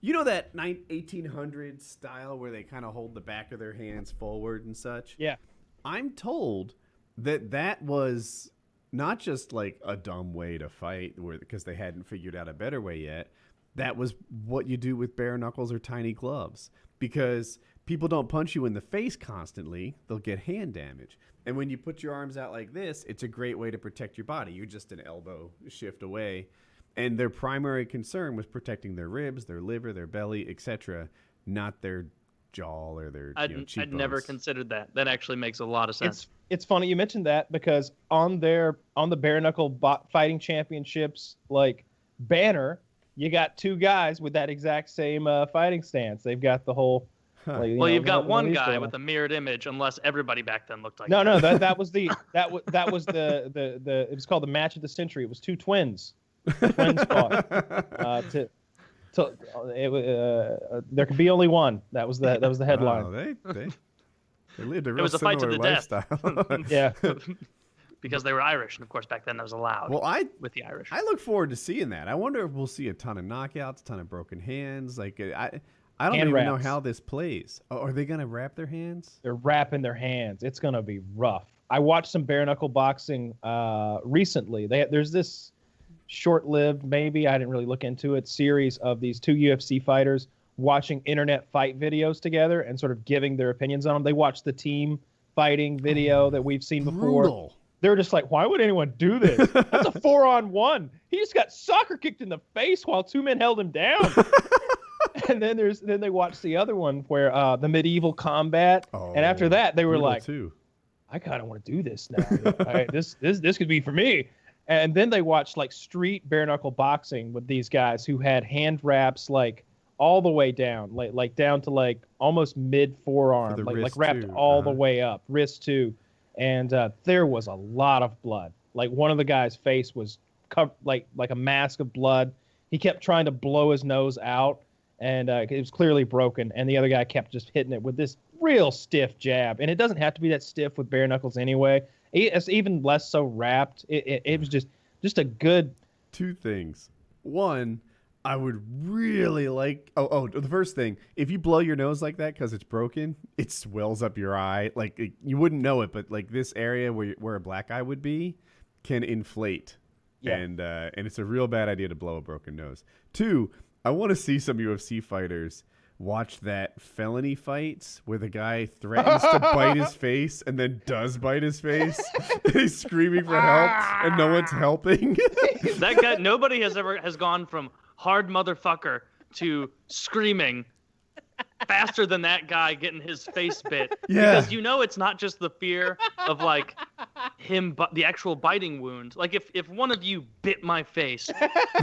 You know that nine, 1800s style where they kind of hold the back of their hands forward and such. Yeah. I'm told that that was not just like a dumb way to fight, where because they hadn't figured out a better way yet. That was what you do with bare knuckles or tiny gloves because people don't punch you in the face constantly; they'll get hand damage. And when you put your arms out like this, it's a great way to protect your body. You're just an elbow shift away. And their primary concern was protecting their ribs, their liver, their belly, etc., not their jaw or their I'd, you know, I'd never considered that. That actually makes a lot of sense. It's it's funny you mentioned that because on their on the bare knuckle bo- fighting championships like banner, you got two guys with that exact same uh, fighting stance. They've got the whole. Huh. Like, you well, know, you've got of one guy going with a mirrored image, unless everybody back then looked like No, that. no, that that was the (laughs) that was that was the the the it was called the match of the century. It was two twins. (laughs) Twins fought. Uh, to, to uh, it, uh, uh, there could be only one. That was the that was the headline. Wow, they, they, they lived a real was a fight to similar the death. lifestyle. (laughs) Yeah. because they were Irish, and of course back then that was allowed well, I with the Irish. I look forward to seeing that. I wonder if we'll see a ton of knockouts, a ton of broken hands. Like uh, I, I don't even know how this plays. Oh, are they gonna wrap their hands? they're wrapping their hands. It's gonna be rough. I watched some bare knuckle boxing uh, recently. They, there's this short-lived, maybe I didn't really look into it, series of these two UFC fighters watching internet fight videos together and sort of giving their opinions on them. They watched the team fighting video that we've seen before. Brutal. They're just like, why would anyone do this? That's a (laughs) four-on-one. He just got soccer kicked in the face while two men held him down. (laughs) (laughs) and then there's then they watched the other one where uh, the medieval combat, and after Oh, that they were like, too. I kind of want to do this now. (laughs) All right, this this this could be for me. And then they watched like street bare knuckle boxing with these guys who had hand wraps like all the way down, like like down to like almost mid forearm, like like wrapped too. all the Uh-huh. way up, wrist too. And uh, there was a lot of blood. Like one of the guys' face was covered like like a mask of blood. He kept trying to blow his nose out, and uh, it was clearly broken. And the other guy kept just hitting it with this real stiff jab. And it doesn't have to be that stiff with bare knuckles anyway. It's even less so wrapped. It, it, it was just just a good. Two things. One, I would really like. Oh, oh, the first thing. If you blow your nose like that because it's broken, it swells up your eye. Like it, you wouldn't know it, but like this area where where a black eye would be can inflate. Yeah. And uh, and it's a real bad idea to blow a broken nose. Two, I want to see some UFC fighters watch that felony fights where the guy threatens to bite his (laughs) face and then does bite his face. (laughs) He's screaming for help and no one's ah. helping. that guy, nobody has ever has gone from hard motherfucker to screaming faster than that guy getting his face bit. (laughs) Yeah. Because you know it's not just the fear of like him, but the actual biting wound. Like if if one of you bit my face,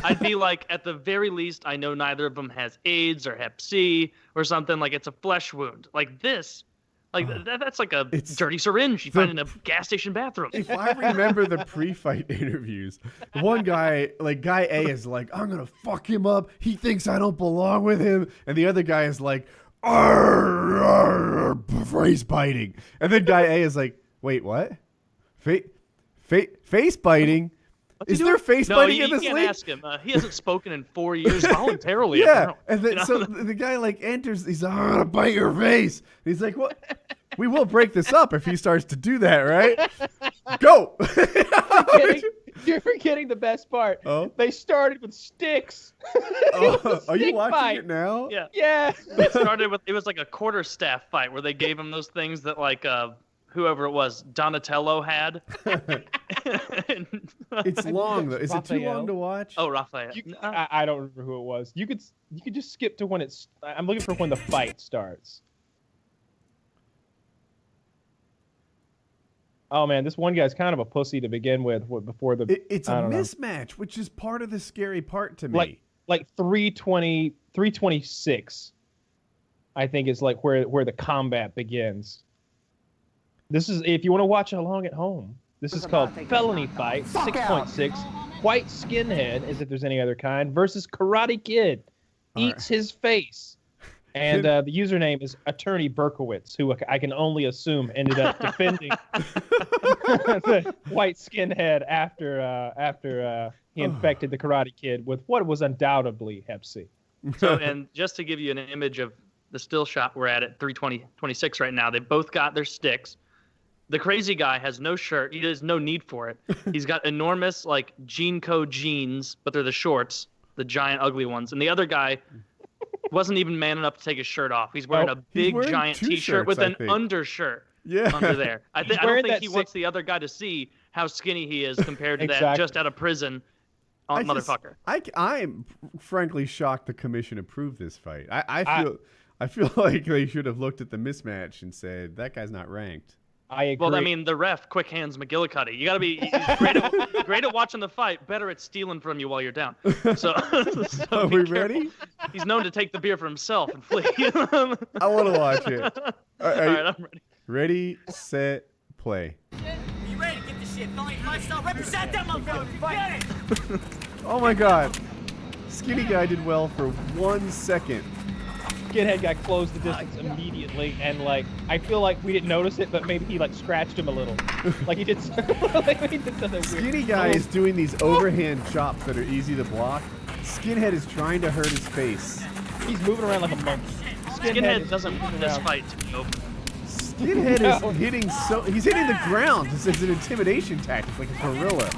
I'd be like, at the very least, I know neither of them has AIDS or Hep C or something. Like it's a flesh wound. Like this. Like that, that's like a. It's dirty syringe you the- find in a gas station bathroom. if I remember the pre-fight (laughs) interviews, one guy, like guy A, is like, "I'm gonna fuck him up. He thinks I don't belong with him," and the other guy is like, "Arr, face biting," and then guy A is like, "Wait, what? Fa- fa- face biting?" What's Is there doing? face no, fighting you, in you this can't league? ask him. Uh, he hasn't spoken in four years (laughs) voluntarily. Yeah, and then You know? so the the guy like enters. He's like, "I'm gonna bite your face." He's like, "What? (laughs) we will break this up if he starts to do that, right? Go." Kidding? (laughs) (laughs) You're forgetting the best part. Oh. They started with sticks. Oh, (laughs) It are you watching fight. it now? yeah. Yeah. It started with it was like a quarter staff fight where they gave him those things that like uh whoever it was Donatello had. It's long though. Is it too long to watch? oh, Raphael. You, I, I don't remember who it was. You could you could just skip to when it's. I'm looking for when the fight starts. Oh man, this one guy's kind of a pussy to begin with. Before the It, it's a don't know. mismatch, which is part of the scary part to me. Like- like 320, 326, I think is like where where the combat begins. This is if you want to watch along at home. This is called Felony Fight 6.6. White Skinhead, as if there's any other kind, versus Karate Kid. All right. Eats his face. And uh, the username is Attorney Berkowitz, who I can only assume ended up defending (laughs) the white skinhead after uh, after uh, he infected the Karate Kid with what was undoubtedly Hep C. so and just to give you an image of the still shot we're at at 320 26 right now they both got their sticks. The crazy guy has no shirt. He has no need for it. (laughs) He's got enormous like jean co jeans but they're the shorts the giant ugly ones. And the other guy wasn't even man enough to take his shirt off he's wearing Oh, a big wearing giant t-shirt with I an think. undershirt yeah. under there i, He's think I don't think he sick- wants the other guy to see how skinny he is compared to that just out of prison I on just- motherfucker I, am frankly shocked the commission approved this fight. I, I I- feel I, feel (laughs) like they should have looked at the mismatch and said that guy's not ranked. I agree. Well, I mean, the ref, quick hands McGillicuddy. You got to be (laughs) great at, great at watching the fight, better at stealing from you while you're down. So, (laughs) so (laughs) Are we careful. ready? He's known to take the beer for himself and flee. I want to watch it. Are, are you- I'm ready. ready, set, play. You ready to get this shit? Philly lifestyle, represent that motherfucker. Get it. Oh my god. Skinny guy did well for one second. Skinhead guy closed the distance immediately, and like I feel like we didn't notice it, but maybe he like scratched him a little, (laughs) like he did. (laughs) like he did something weird. Skinny guy is doing these overhand chops that are easy to block. Skinhead is trying to hurt his face. He's moving around like a monkey. Skinhead is doesn't moving want this fight to be over. Skinhead No. is (laughs) hitting so he's hitting the ground. This is an intimidation tactic like a gorilla.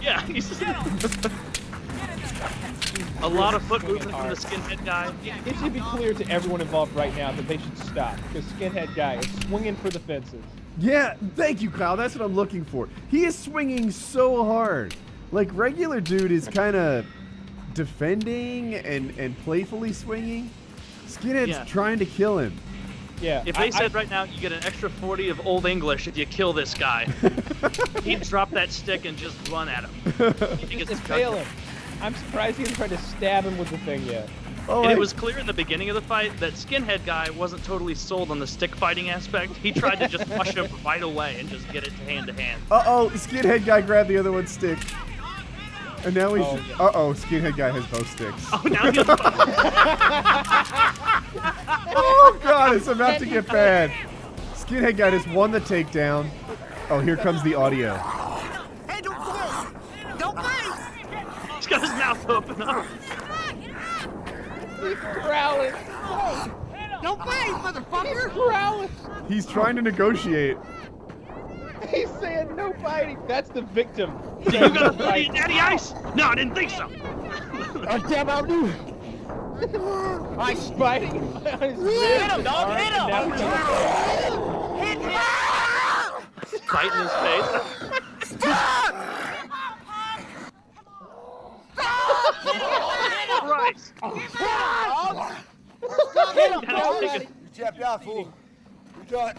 Yeah, he's a lot of foot movement from the skinhead guy. It should be clear to everyone involved right now that they should stop because Skinhead guy is swinging for the fences. Yeah, thank you, Kyle. That's what I'm looking for. He is swinging so hard. Like regular dude is kind of defending and and playfully swinging. Skinhead's Yeah. trying to kill him. Yeah. If I- they said right now you get an extra 40 of Old English if you kill this guy, (laughs) he'd drop that stick and just run at him. He I, gets just fail him. I'm surprised he didn't try to stab him with the thing yet. Oh, And I- it was clear in the beginning of the fight that Skinhead guy wasn't totally sold on the stick fighting aspect. He tried to just push him right away and just get it to hand to hand. Uh oh, skinhead guy grabbed the other one's stick. And now he's. Oh, yeah. Uh oh, skinhead guy has both sticks. Oh, now he's (laughs) Oh god, it's about to get bad. Skinhead guy just won the takedown. Oh, here comes the audio. Hey, don't play. Don't play. He's got his mouth open up. He's growling. Don't play, motherfucker. Growling. He's trying to negotiate. He's saying no fighting. That's the victim. You got a 40 in Natty Ice? No, I didn't think so. Oh, damn, I'll do. He's biting on his Hit him, dog. Hit him. Now he's Hit him. Biting his face. Christ. Hit him. Gotta take Tapped out, fool. We done.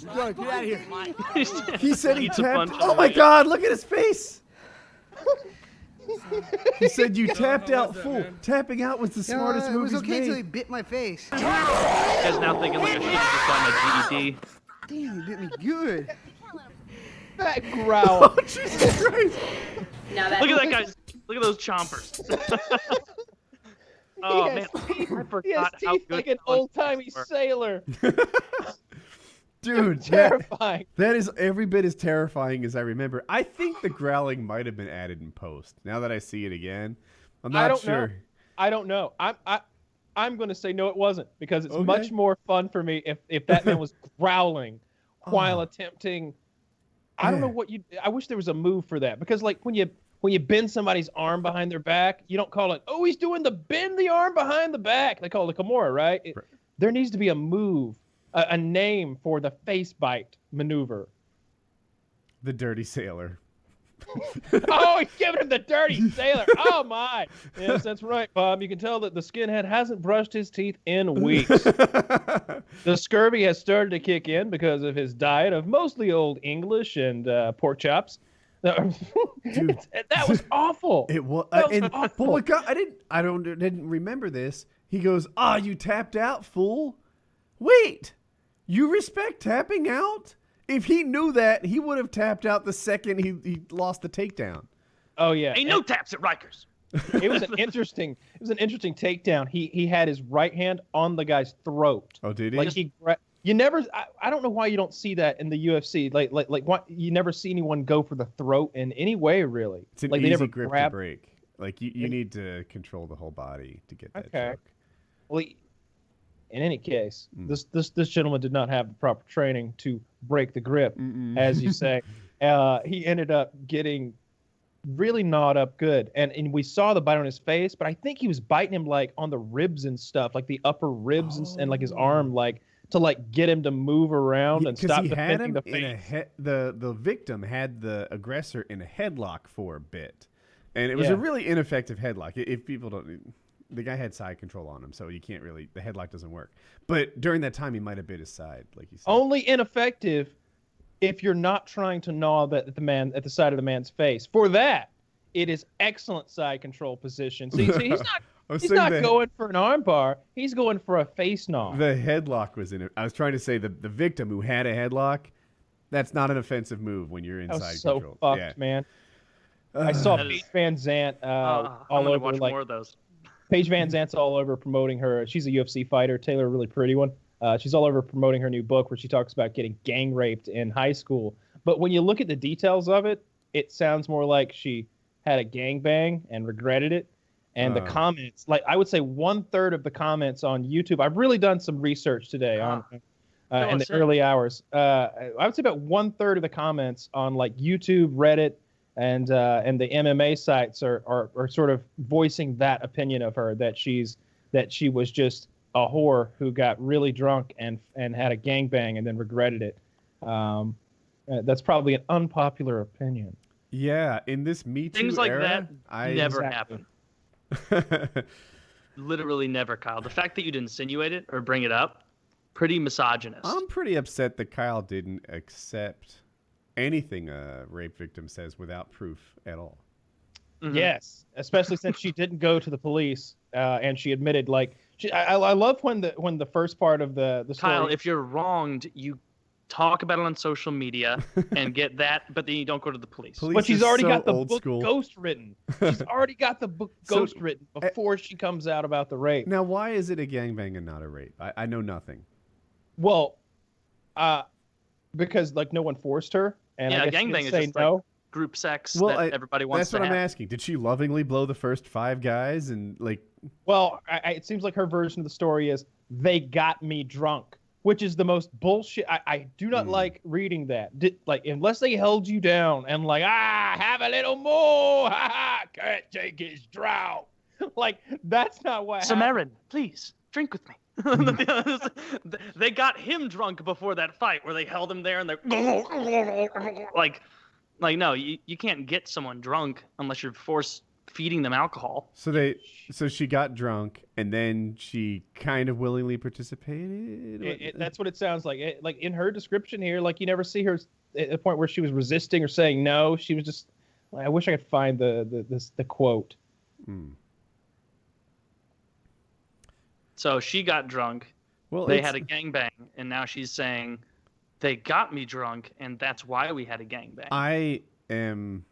We done. Get out of here. He said he Eats a tapped. punch oh on Oh my way. god, look at his face. He said you tapped out, fool. Tapping out was the smartest move it move was he's okay made. until he bit my face. You guys now thinking like I should have just gotten a GED. Damn, he bit me good. that growl. (laughs) Oh Jesus Christ! Now that Look at that guy. Look at those chompers. (laughs) oh he man, teeth, I he has forgot how teeth good like an old timey sailor. (laughs) (laughs) Dude, that, Terrifying. that is every bit as terrifying as I remember. I think the growling might have been added in post. Now that I see it again, I'm not I don't know. sure. I don't know. I'm I, I'm going to say no, it wasn't because it's Okay. much more fun for me if if that man was growling while Oh. attempting. I don't know what you. I wish there was a move for that because like when you when you bend somebody's arm behind their back, you don't call it. Oh, he's doing the bend the arm behind the back. They call it a Kimura, right? It- Right. there needs to be a move, a, a name for the face bite maneuver. The dirty sailor. (laughs) oh, he's giving him the dirty sailor. Oh my! Yes, that's right, Bob. You can tell that the skinhead hasn't brushed his teeth in weeks. (laughs) the scurvy has started to kick in because of his diet of mostly old English and uh, pork chops. It's- (laughs) that was awful. It was, That uh, was and but awful. what got, I didn't, I don't, didn't remember this. He goes, "Ah, you tapped out, fool." Wait, you respect tapping out? If he knew that, he would have tapped out the second he, he lost the takedown. Oh yeah, Ain't no taps at Rikers. (laughs) It was an interesting. It was an interesting takedown. He he had his right hand on the guy's throat. Oh, did he? Like he, gra- you never. I, I don't know why you don't see that in the UFC. Like like like what you never see anyone go for the throat in any way really. it's an like easy never grip grab. to break. Like you, you need to control the whole body to get that Okay. choke. Well, in any case, Mm. this this this gentleman did not have the proper training to break the grip, Mm-mm. as you say. (laughs) uh, he ended up getting really gnawed up good, and and we saw the bite on his face, but I think he was biting him like on the ribs and stuff, like the upper ribs and, and like his arm, like to like get him to move around Yeah, and stop he had him the in a face. he- the the victim had the aggressor in a headlock for a bit, and it was a really ineffective headlock. If people don't, the guy had side control on him, so you can't really the headlock doesn't work. But during that time, he might have bit his side, like you said. Only ineffective if you're not trying to gnaw the, the man at the side of the man's face. For that, it is excellent side control position. See, see he's (laughs) not I was he's not the, going for an arm bar. He's going for a face gnaw. the headlock was in it. I was trying to say the the victim who had a headlock. That's not an offensive move when you're That inside was so control. fucked, yeah. man. (sighs) I saw That is- (sighs) Paige Van Zant uh, Uh, I'm all over watch like more of those. Paige Van Zant's all over promoting her. She's a UFC fighter. Taylor, a really pretty one. Uh, she's all over promoting her new book where she talks about getting gang raped in high school. But when you look at the details of it, it sounds more like she had a gang bang and regretted it. And the Uh. comments, like I would say, one third of the comments on YouTube. I've really done some research today on uh, Fill in the us early hours. Uh, I would say about one third of the comments on like YouTube, Reddit, and uh, and the MMA sites are, are are sort of voicing that opinion of her that she's that she was just a whore who got really drunk and and had a gangbang and then regretted it. Um, uh, that's probably an unpopular opinion. Yeah, in this Me Too Things like era, that I never Exactly. happen. Literally never, Kyle. The fact that you'd insinuate it or bring it up, pretty misogynist. I'm pretty upset that Kyle didn't accept anything a rape victim says without proof at all. Mhm. Yes, especially since she didn't go to the police uh, and she admitted like she, I, I I love when the when the first part of the the story Kyle, if you're wronged, you talk about it on social media (laughs) and get that, but then you don't go to the police. Police but she's already so got the book school. ghost written. (laughs) She's already got the book So, ghost written before she comes out about the rape. Now, why is it a gangbang and not a rape? I, I know nothing. Well, uh, because like no one forced her, and Yeah, I guess gangbang is say just, like. Group sex Well, that I- everybody wants That's to what I'm asking. Did she lovingly blow the first five guys and like? Well, I, I, it seems like her version of the story is they got me drunk, which is the most bullshit. I, I do not Hmm. like reading that. Did, like unless they held you down and like ah have a little more, ha ha, can't take his drought. (laughs) like that's not what. happened. Samarin, please drink with me. (laughs) (laughs) they got him drunk before that fight where they held him there and they're like, like no, you, you can't get someone drunk unless you're force feeding them alcohol. So they, so she got drunk and then she kind of willingly participated. It, it, that's what it sounds like. It, like in her description here, like you never see her at a point where she was resisting or saying no. She was just. I wish I could find the the this, the quote. Hmm. So she got drunk. Well, They it's- had a gangbang, and now she's saying they got me drunk, and that's why we had a gangbang. I am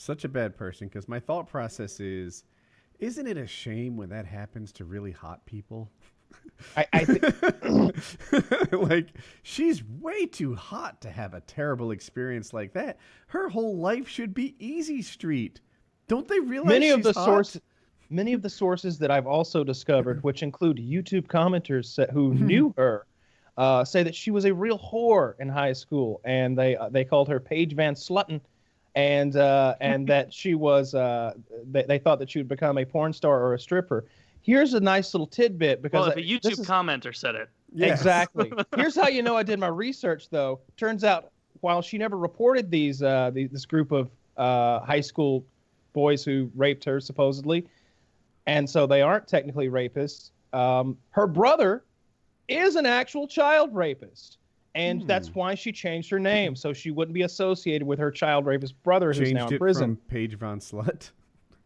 such a bad person because my thought process is, isn't it a shame when that happens to really hot people? I, I th- (laughs) like she's way too hot to have a terrible experience like that. Her whole life should be easy street. Don't they realize many of the hot? sources many of the sources that I've also discovered, (laughs) which include YouTube commenters who knew her, uh, say that she was a real whore in high school, and they uh, they called her Paige Van Slutton, and uh, and that she was uh, they, they thought that she would become a porn star or a stripper. Here's a nice little tidbit because Well, if a I- YouTube is- commenter said it, Yes. Exactly. (laughs) Here's how you know I did my research, though. Turns out, while she never reported these, uh, the, this group of uh, high school boys who raped her supposedly, and so they aren't technically rapists. Um, her brother is an actual child rapist, and that's Hmm. why she changed her name so she wouldn't be associated with her child rapist brother, who's Changed now in it prison. from Paige Von Slut.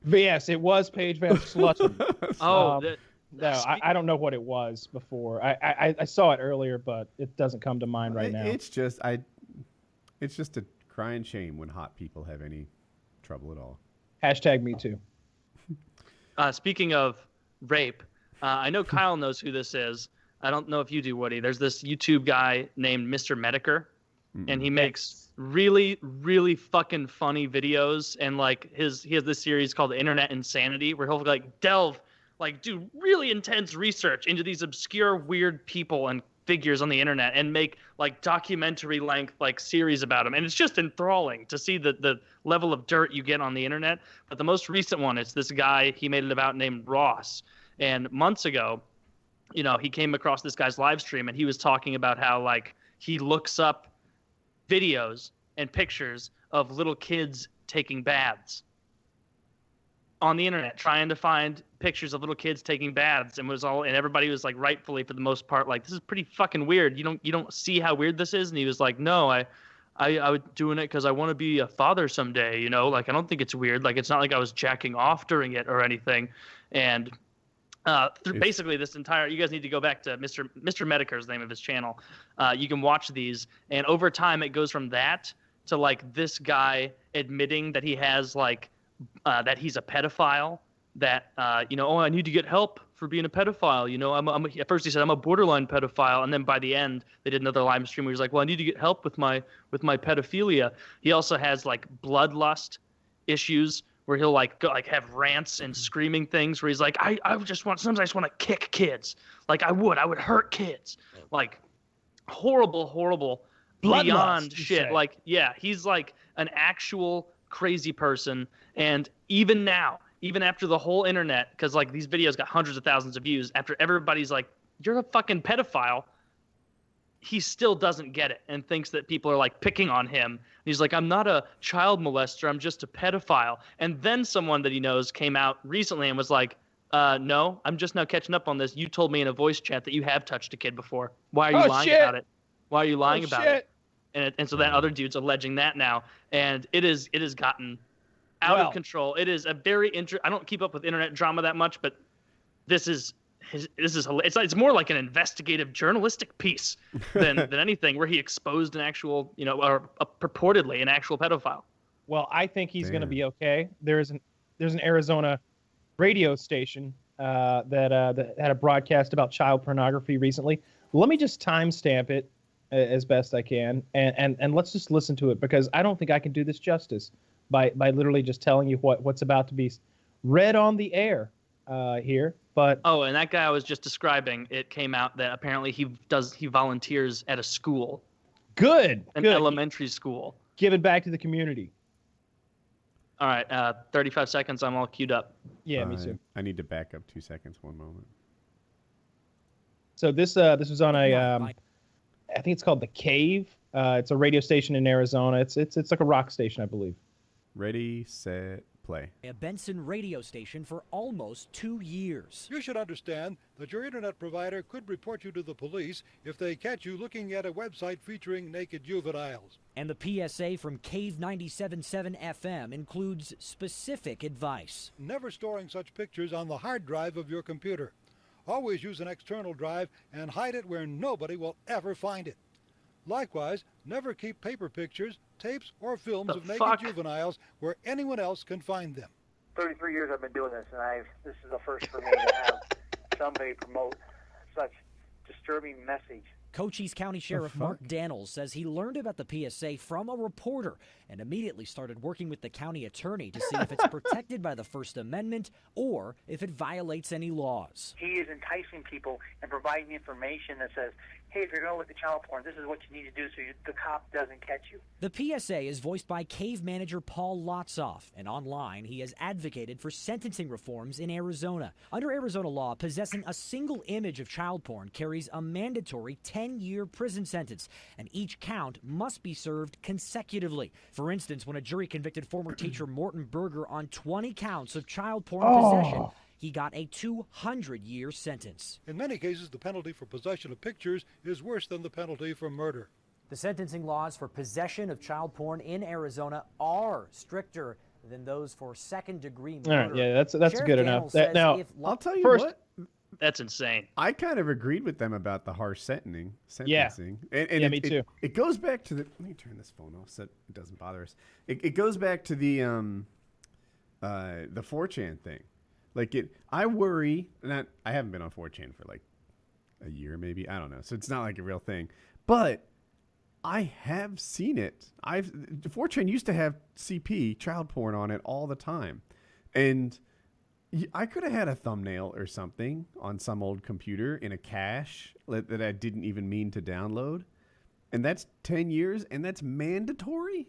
But yes, it was Paige Van (laughs) Slutton. oh, Um, the- No, I, I don't know what it was before. I, I I saw it earlier, but it doesn't come to mind right It- now. It's just I. It's just a crying shame when hot people have any trouble at all. Hashtag me too. Uh, speaking of rape, uh, I know Kyle knows who this is. I don't know if you do, Woody. There's this YouTube guy named Mr. Metokur, and he makes really, really fucking funny videos. And like his, he has this series called Internet Insanity, where he'll like delve, like do really intense research into these obscure, weird people and figures on the internet, and make like documentary length like series about them. And it's just enthralling to see the the level of dirt you get on the internet. But the most recent one, it's this guy he made it about named Ross. And months ago, you know, he came across this guy's live stream and he was talking about how like he looks up videos and pictures of little kids taking baths on the internet trying to find pictures of little kids taking baths and was all and everybody was like rightfully for the most part like this is pretty fucking weird. You don't you don't see how weird this is? And he was like no i i, I was doing it because i want to be a father someday you know? Like i don't think it's weird. Like it's not like i was jacking off during it or anything. And uh, through basically this entire you guys need to go back to mr mr Metokur's name of his channel. Uh, you can watch these and over time it goes from that to like this guy admitting that he has like uh, that he's a pedophile that uh, you know oh i need to get help for being a pedophile you know I'm, I'm at first he said i'm a borderline pedophile and then by the end they did another live stream where he's like well i need to get help with my with my pedophilia. He also has like bloodlust issues where he'll like go, like have rants and screaming things where he's like I, I just want sometimes I just want to kick kids. Like I would I would hurt kids. Like horrible horrible Bloodlust, beyond shit. like yeah he's like an actual crazy person. And even now even after the whole internet because like these videos got hundreds of thousands of views after everybody's like you're a fucking pedophile he still doesn't get it and thinks that people are like picking on him. And he's like, I'm not a child molester, I'm just a pedophile. And then someone that he knows came out recently and was like, uh, no, I'm just now catching up on this. You told me in a voice chat that you have touched a kid before. Why are you Oh, lying shit. about it? Why are you lying Oh, about shit. it? And, it, and so that other dude's alleging that now, and it is it has gotten out Well- of control. It is a very inter. I don't keep up with internet drama that much, but this is his, this is it's it's more like an investigative journalistic piece than (laughs) than anything where he exposed an actual you know or uh, purportedly an actual pedophile. Well, I think he's going to be okay. There is an there's an Arizona radio station uh, that uh, that had a broadcast about child pornography recently. Let me just timestamp it uh, as best I can, and, and and let's just listen to it because I don't think I can do this justice by by literally just telling you what what's about to be read on the air uh, here. But Oh, and that guy I was just describing, it came out that apparently he does he volunteers at a school, good, an good, elementary school. giving back to the community. All right, uh, 35 seconds. I'm all queued up. Yeah, me too. I need to back up two seconds. One moment. So this uh, this was on a um, I think it's called the Cave. Uh, it's a radio station in Arizona. It's it's it's like a rock station, I believe. Ready, set, play. a Benson radio station for almost two years. You should understand that your internet provider could report you to the police if they catch you looking at a website featuring naked juveniles. And the PSA from Cave 97.7 FM includes specific advice. Never storing such pictures on the hard drive of your computer. Always use an external drive and hide it where nobody will ever find it. Likewise, never keep paper pictures, tapes, or films The of naked fuck? juveniles where anyone else can find them. 33 years I've been doing this, and I've this is the first for me to have (laughs) somebody promote such disturbing message. Cochise County Sheriff Mark Dannels says he learned about the PSA from a reporter and immediately started working with the county attorney to see if it's (laughs) protected by the First Amendment or if it violates any laws. He is enticing people and providing information that says, hey, if you're going to look at child porn, this is what you need to do so you, the cop doesn't catch you. The PSA is voiced by cave manager Paul Lotsof, and online he has advocated for sentencing reforms in Arizona. Under Arizona law, possessing a single image of child porn carries a mandatory 10 year prison sentence, and each count must be served consecutively. For instance, when a jury convicted former teacher Morton Berger on 20 counts of child porn oh. possession, he got a 200 year sentence. In many cases, the penalty for possession of pictures is worse than the penalty for murder. The sentencing laws for possession of child porn in Arizona are stricter than those for second degree murder. All right, yeah, that's that's Sheriff good Dannels enough. That, now, if I'll tell you First- what. That's insane. I kind of agreed with them about the harsh sentencing. Yeah. sentencing. And, and Yeah, it, me it- too. It, goes back to the. Let me turn this phone off so it doesn't bother us. It, it goes back to the um, uh, the 4chan thing. Like it, I worry. Not. I haven't been on 4chan for like a year, maybe. I don't know. So it's not like a real thing. But I have seen it. I've 4chan used to have CP child porn on it all the time, and I could have had a thumbnail or something on some old computer in a cache that I didn't even mean to download, and that's ten years, and that's mandatory.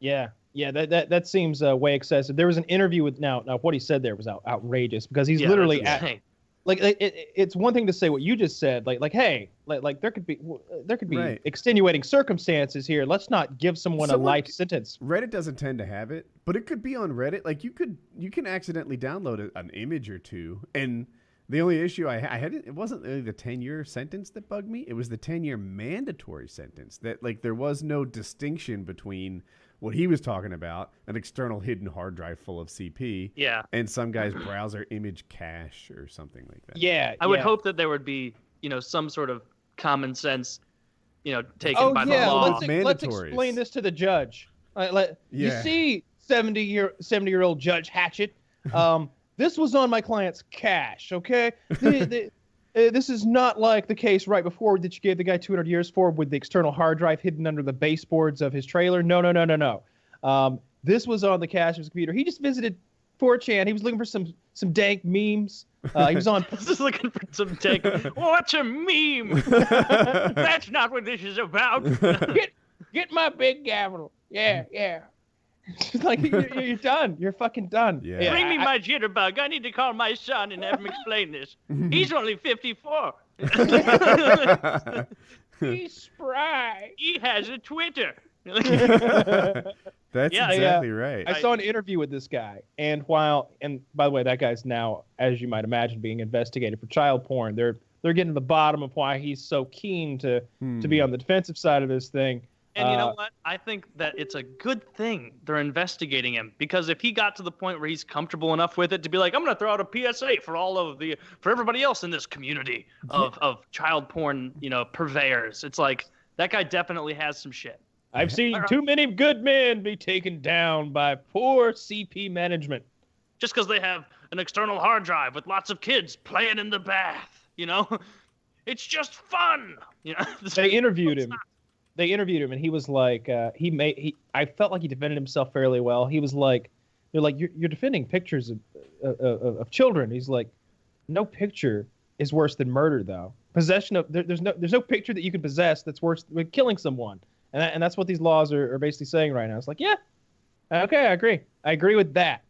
Yeah, yeah, that that, that seems uh, way excessive. There was an interview with now. Now, what he said there was out, outrageous because he's Yeah, literally at, insane. like it, it, it's one thing to say what you just said, like like hey, like like there could be there could be Right. extenuating circumstances here. Let's not give someone a Someone life sentence. Reddit doesn't tend to have it, but it could be on Reddit. Like you could you can accidentally download a, an image or two, and the only issue I, I had it wasn't really the ten year sentence that bugged me. It was the ten year mandatory sentence that like there was no distinction between what he was talking about, an external hidden hard drive full of CP, Yeah. and some guy's browser image cache or something like that. Yeah, I would yeah. hope that there would be, you know, some sort of common sense, you know, taken Oh by yeah, the law. let's, let's explain this to the judge. Uh, let, You see, seventy year seventy year old Judge Hatchett. Um, (laughs) this was on my client's cash. Okay, The- the- uh, this is not like the case right before that you gave the guy 200 years for with the external hard drive hidden under the baseboards of his trailer. No, no, no, no, no. Um, this was on the cache of his computer. He just visited 4chan. He was looking for some some dank memes. Uh, he was on. (laughs) (laughs) Just looking for some take. (laughs) What's a meme? That's not what this is about. get get my big gavel. Yeah, yeah. (laughs) It's like you're, you're done. You're fucking done. Yeah. Bring me I- my jitterbug. I need to call my son and have him explain this. (laughs) He's only 54. (laughs) He's spry. he has a Twitter. That's Yeah, yeah. exactly right. I saw an interview with this guy, and while and by the way, that guy's now, as you might imagine, being investigated for child porn. They're they're getting to the bottom of why he's so keen to to be hmm. on the defensive side of this thing. And you know Uh, what? I think that it's a good thing they're investigating him because if he got to the point where he's comfortable enough with it to be like, I'm going to throw out a PSA for all of the for everybody else in this community (laughs) of of child porn, you know, purveyors. It's like that guy definitely has some shit. I've seen too many good men be taken down by poor CP management. Just because they have an external hard drive with lots of kids playing in the bath, you know, (laughs) it's just fun. You know, (laughs) They interviewed him. They interviewed him, and he was like, uh, he made. He, I felt like he defended himself fairly well. He was like, they're like, you're, you're defending pictures of, of, of of children. He's like, no picture is worse than murder, though. Possession of there, there's no there's no picture that you can possess that's worse than killing someone, and that, and that's what these laws are, are basically saying right now. It's like, yeah, okay, I agree. I agree with that.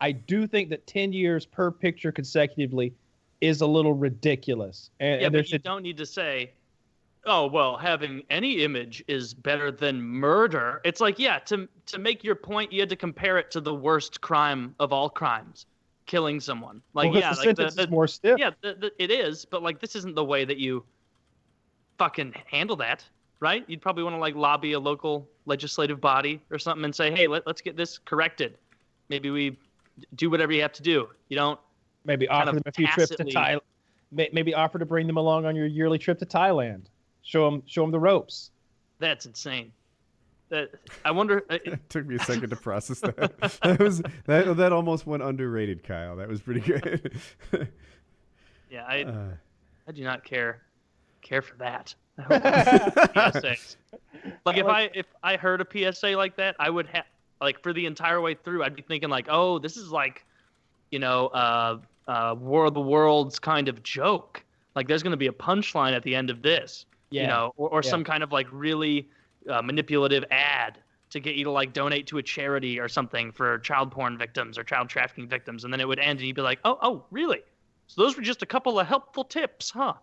I do think that 10 years per picture consecutively is a little ridiculous. And, yeah, and but you should don't need to say, "Oh, well, having any image is better than murder." It's like, yeah, to to make your point, you had to compare it to the worst crime of all crimes, killing someone. Like, well, yeah, the like the, is more stiff. yeah, the, the, it is, but like this isn't the way that you fucking handle that, right? You'd probably want to like lobby a local legislative body or something and say, "Hey, let, let's get this corrected." Maybe we do whatever you have to do. You don't Maybe offer them a few trips to Thailand. Maybe offer to bring them along on your yearly trip to Thailand. Show them, show them the ropes. That's insane. That I wonder. uh, It (laughs) took me a (laughs) second to process that. that was that that almost went underrated, Kyle. That was pretty good. Yeah, I. Uh, I do not care care for that. (laughs) PSAs. Like if I if I heard a PSA like that, I would have like for the entire way through, I'd be thinking like, oh, this is like, you know, uh, uh, War of the Worlds kind of joke. Like there's going to be a punchline at the end of this, Yeah. you know, or, or Yeah. some kind of like really uh, manipulative ad to get you to like donate to a charity or something for child porn victims or child trafficking victims, and then it would end, and you'd be like, oh, oh, really? So those were just a couple of helpful tips, huh?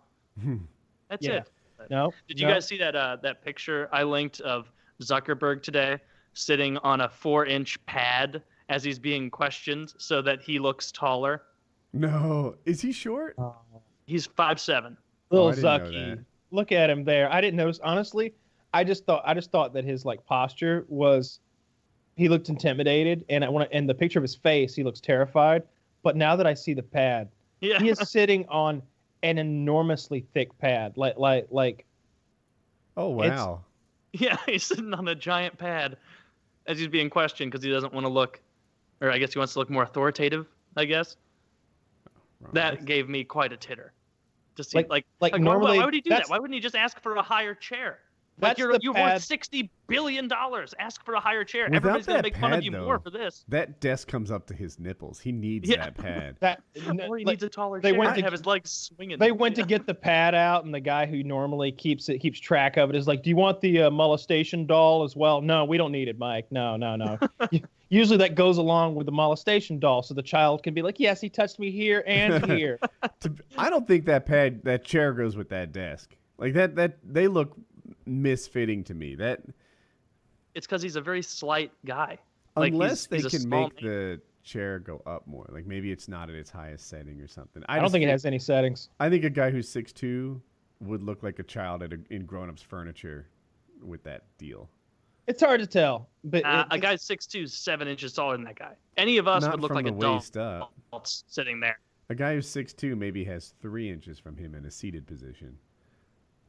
That's Yeah. it. No. Did you no. guys see that uh, that picture I linked of Zuckerberg today sitting on a four-inch pad as he's being questioned so that he looks taller? No, is he short? He's five seven. Little Oh, I didn't know Zucky. That. Look at him there. I didn't notice. Honestly, I just thought I just thought that his like posture was he looked intimidated, and I want to. And the picture of his face, he looks terrified. But now that I see the pad, Yeah. he is sitting on an enormously thick pad, like like like Oh It's- wow. Yeah, (laughs) he's sitting on a giant pad as he's being questioned because he doesn't want to look, or I guess he wants to look more authoritative. I guess Wrong. that gave me quite a titter. To see, Like- like, like why- normally. why, would he do that? Why wouldn't he just ask for a higher chair? Like you're the you're pad- worth sixty billion dollars. Ask for a higher chair. Without Everybody's gonna that make fun of you though, more for this. That desk comes up to his nipples. He needs Yeah. that pad. (laughs) That Or he like, needs a taller they chair went to to- have his legs swinging. they went to get the pad out, and the guy who normally keeps it keeps track of it is like, "Do you want the uh, molestation doll as well?" No, we don't need it, Mike. No, no, no. (laughs) Usually that goes along with the molestation doll, so the child can be like, "Yes, he touched me here and (laughs) here." I don't think that pad, that chair goes with that desk. Like that, that they look misfitting to me. That It's because he's a very slight guy. Like, unless he's- they he's can small make the chair go up more. Like maybe it's not at its highest setting or something. I don't just think it has any settings. I think a guy who's six two would look like a child at a, in grown ups furniture with that deal. It's hard to tell, but Uh, it- a guy's six two, seven inches taller than that guy. Any of us would look like a adults waist up. sitting there. A guy who's six two maybe has three inches from him in a seated position.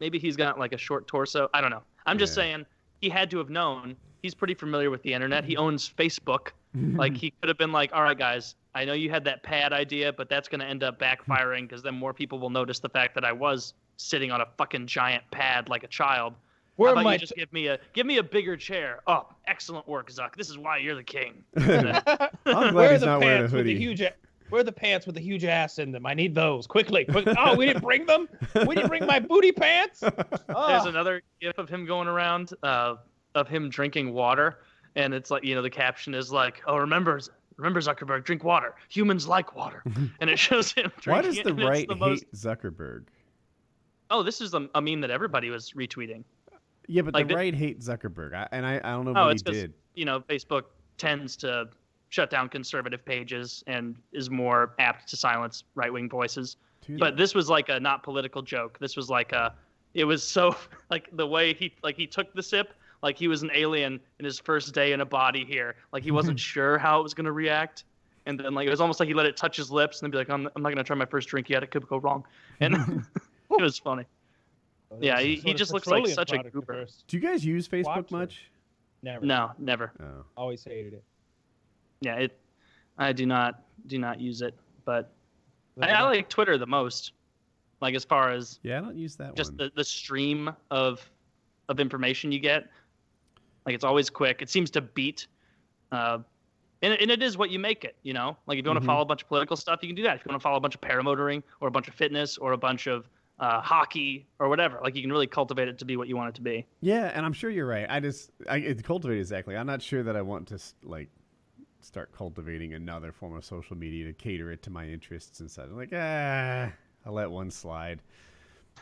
Maybe he's got like a short torso. I don't know. I'm just Yeah. saying he had to have known. He's pretty familiar with the internet. He owns Facebook. (laughs) like he could have been like, "All right, guys, I know you had that pad idea, but that's going to end up backfiring because then more people will notice the fact that I was sitting on a fucking giant pad like a child." where How about my you just give me a give me a bigger chair? Oh, excellent work, Zuck. This is why you're the king. (laughs) I'm glad where are he's the not wearing a pants with the hoodie. huge? A- Where are the pants with the huge ass in them? I need those quickly. quick. Oh, we didn't bring them. We didn't bring my booty pants. (laughs) There's Oh. another gif of him going around uh, of him drinking water, and it's like you know the caption is like, "Oh, remember, remember Zuckerberg, drink water. Humans like water," (laughs) and it shows him drinking. Why does the and right the hate most- Zuckerberg? Oh, this is a, a meme that everybody was retweeting. Yeah, but Like the the- right hate Zuckerberg. I, and I, I don't know Oh, what it's he 'cause- did. You know, Facebook tends to shut down conservative pages and is more apt to silence right-wing voices. Dude, But this was like a not political joke. This was like a, it was so (laughs) like the way he like he took the sip like he was an alien in his first day in a body here. Like he (laughs) wasn't sure how it was gonna react, and then like it was almost like he let it touch his lips and then be like, I'm, I'm not gonna try my first drink yet. It could go wrong, and (laughs) it was funny. Oh, yeah, he- he just looks like such a product goober. Do you guys use Facebook Watch it. much? Never. No, never. Oh. Always hated it. Yeah, it. I do not do not use it, but I, I like Twitter the most. Like as far as Yeah, I don't use that just one. the, the stream of of information you get. Like it's always quick. It seems to beat. Uh, and, and it is what you make it, you know. Like if you want to follow a bunch of political stuff, you can do that. If you want to follow a bunch of paramotoring or a bunch of fitness or a bunch of uh, hockey or whatever, like you can really cultivate it to be what you want it to be. Yeah, and I'm sure you're right. I just I it cultivate exactly. I'm not sure that I want to like start cultivating another form of social media to cater it to my interests and such. I'm like, ah, I'll let one slide.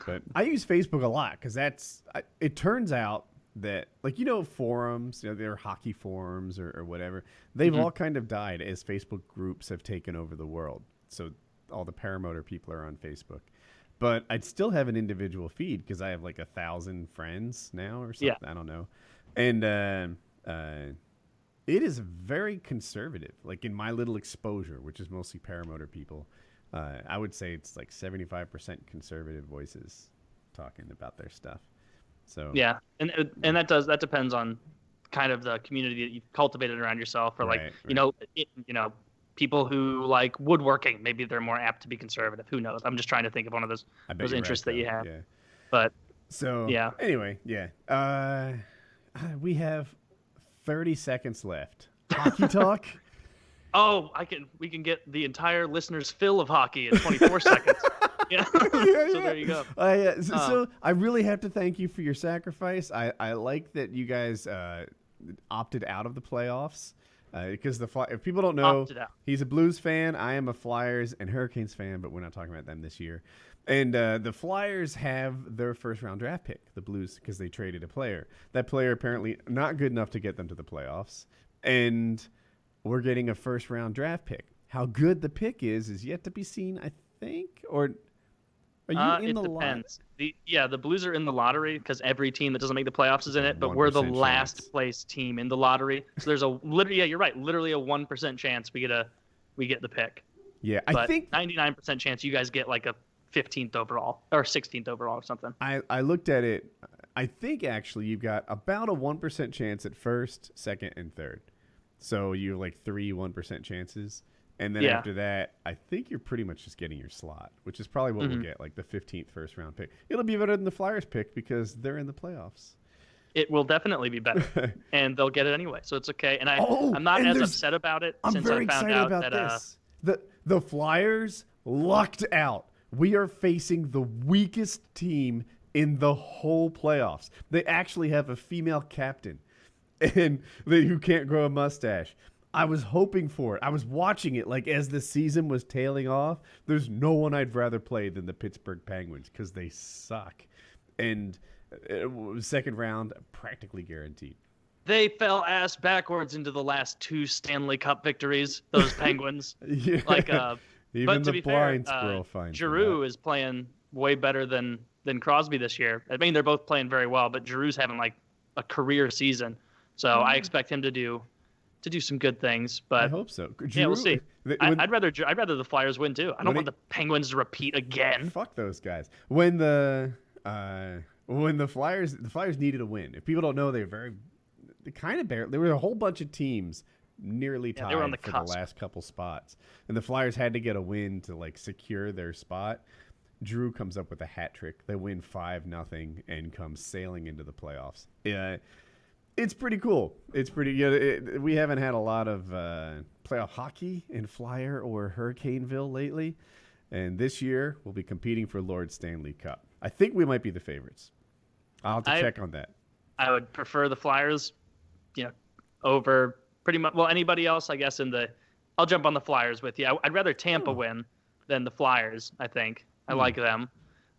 But I use Facebook a lot because that's. I, it turns out that like you know forums, you know, there are hockey forums or, or whatever. They've Mhm. all kind of died as Facebook groups have taken over the world. So all the paramotor people are on Facebook. But I'd still have an individual feed because I have like a thousand friends now or something. Yeah. I don't know. And um uh, it is very conservative. Like in my little exposure, which is mostly paramotor people, uh, I would say it's like 75% conservative voices talking about their stuff. So Yeah, and uh, and that does that depends on kind of the community that you've cultivated around yourself, or like Right, you know it, you know people who like woodworking, maybe they're more apt to be conservative. Who knows? I'm just trying to think of one of those those you're right, interests that you have. Yeah. But So Yeah. Anyway, yeah. Uh, we have 30 seconds left. Hockey talk. (laughs) oh, I can we can get the entire listeners' fill of hockey in 24 (laughs) seconds. Yeah. Yeah, so yeah. there you go. I, uh, so, so I really have to thank you for your sacrifice. I, I like that you guys uh, opted out of the playoffs because the Fly- if people don't know, he's a Blues fan. I am a Flyers and Hurricanes fan, but we're not talking about them this year. And uh, the Flyers have their first round draft pick, the Blues, because they traded a player. That player apparently not good enough to get them to the playoffs, and we're getting a first round draft pick. How good the pick is is yet to be seen, I think. Or are you Uh, in it the lot? The yeah, the Blues are in the lottery because every team that doesn't make the playoffs is in it. But we're the 1% last place team in the lottery, so there's a (laughs) literally yeah, you're right, literally a one percent chance we get a we get the pick. Yeah, I But think 99% chance you guys get like a 15th overall or 16th overall or something. I, I looked at it. I think actually you've got about a one percent chance at first, second, and third. So you have like three one percent chances, and then Yeah. after that, I think you're pretty much just getting your slot, which is probably what Mm-hmm. we'll get, like the fifteenth first round pick. It'll be better than the Flyers pick because they're in the playoffs. It will definitely be better, (laughs) and they'll get it anyway, so it's okay. And I Oh, I'm not as upset about it I'm since very I found excited out about that uh, this. the the Flyers lucked out. We are facing the weakest team in the whole playoffs. They actually have a female captain, (laughs) and they, who can't grow a mustache. I was hoping for it. I was watching it like as the season was tailing off. There's no one I'd rather play than the Pittsburgh Penguins because they suck, and uh, second round practically guaranteed. they fell ass backwards into the last two Stanley Cup victories. Those (laughs) Penguins, Yeah. like uh, Even but to the be fair, blind uh, squirrel finds them Giroux is playing way better than than Crosby this year. I mean, they're both playing very well, but Giroux's having like a career season, so I expect him to do to do some good things. But I hope so. yeah, we'll see. th- I, I'd rather I'd rather the Flyers win too. I don't want he- the Penguins to repeat again. Fuck those guys. When the uh, when the Flyers the Flyers needed a win. If people don't know, they're very they kind of barely. There were a whole bunch of teams nearly Yeah, tied on the for cusp. the last couple spots, and the Flyers had to get a win to like secure their spot. Giroux comes up with a hat trick. They win five nothing and come sailing into the playoffs. Yeah, it's pretty cool. It's pretty. You know, it, we haven't had a lot of uh, playoff hockey in Flyer or Hurricaneville lately, and this year we'll be competing for Lord Stanley Cup. I think we might be the favorites. I'll have to I- check on that. I would prefer the Flyers, you know, over pretty much well anybody else. I guess in the, I'll jump on the Flyers with you. I, I'd rather Tampa hmm. win than the Flyers. I think I hmm. like them,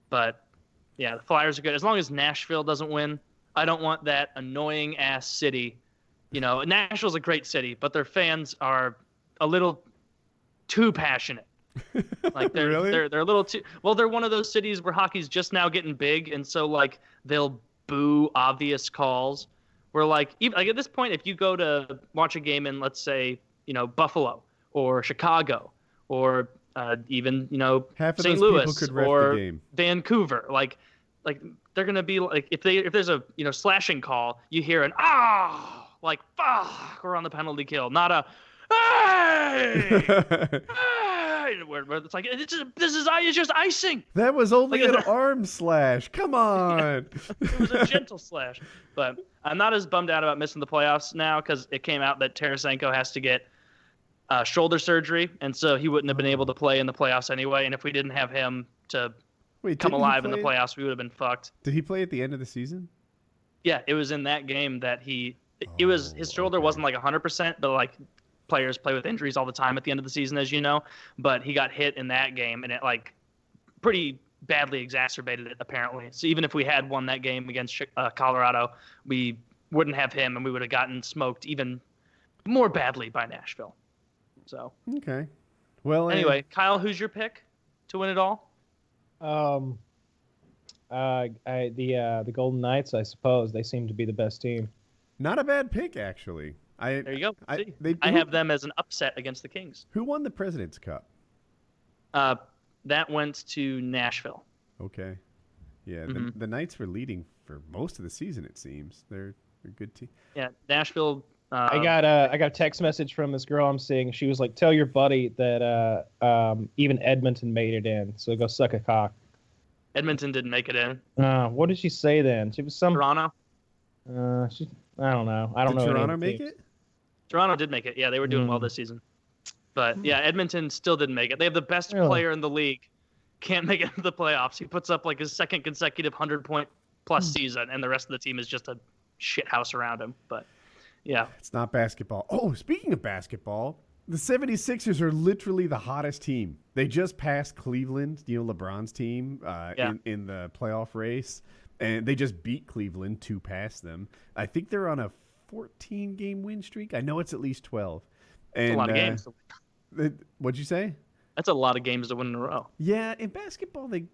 but yeah, the Flyers are good as long as Nashville doesn't win. I don't want that annoying ass city. You know, Nashville's a great city, but their fans are a little too passionate. (laughs) Like they're Really? they're they're a little too well. They're one of those cities where hockey's just now getting big, and so like they'll boo obvious calls. Where like even like at this point, if you go to watch a game in let's say you know Buffalo or Chicago or uh, even you know St. Louis could ref the or. Vancouver, like like they're gonna be like if they if there's a you know slashing call, you hear an ah like fuck we're on the penalty kill, not a hey. hey," (laughs) Where, where it's like it's just, this is it's just icing. that was only Like, an (laughs) arm slash. Come on. (laughs) It was a gentle slash. But I'm not as bummed out about missing the playoffs now because it came out that Tarasenko has to get uh, shoulder surgery, and so he wouldn't have been able to play in the playoffs anyway. And if we didn't have him to Wait, come alive in the play- playoffs, we would have been fucked. Did he play at the end of the season? Yeah, it was in that game that he. It was his Oh, shoulder okay. wasn't like 100%, but like players play with injuries all the time at the end of the season, as you know. But he got hit in that game, and it like pretty badly exacerbated it apparently. So even if we had won that game against uh, Colorado, we wouldn't have him, and we would have gotten smoked even more badly by Nashville. So Okay. Well, anyway, Kyle, who's your pick to win it all? Um, uh, I, the uh, the Golden Knights, I suppose, they seem to be the best team. not a bad pick actually. I There you go. I- See? they- I who- have them as an upset against the Kings. who won the President's Cup? Uh, that went to Nashville. Okay. Yeah, the, Mhm. the Knights were leading for most of the season. It seems they're they're a good team. Yeah, Nashville I Um, got a I got a text message from this girl I'm seeing. She was like, "Tell your buddy that uh, um, even Edmonton made it in, so go suck a cock." Edmonton didn't make it in. Uh, what did she say then? She was some. Toronto. Uh, she, I don't know. I don't Did know. any Toronto make teams. it? Toronto did make it. Yeah, they were doing well Hmm. this season. But yeah, Edmonton still didn't make it. They have the best Really? player in the league. Can't make it into the playoffs. He puts up like his second consecutive 100 point plus Hmm. season, and the rest of the team is just a shit house around him. But yeah, It's not basketball. Oh, speaking of basketball, the 76ers are literally the hottest team. They just passed Cleveland, you know, LeBron's team, uh, Yeah. in, in the playoff race. And they just beat Cleveland to pass them. I think they're on a 14 game win streak. I know it's at least 12. And, a lot of uh, games. what'd you say? That's a lot of games to win in a row. Yeah, in basketball they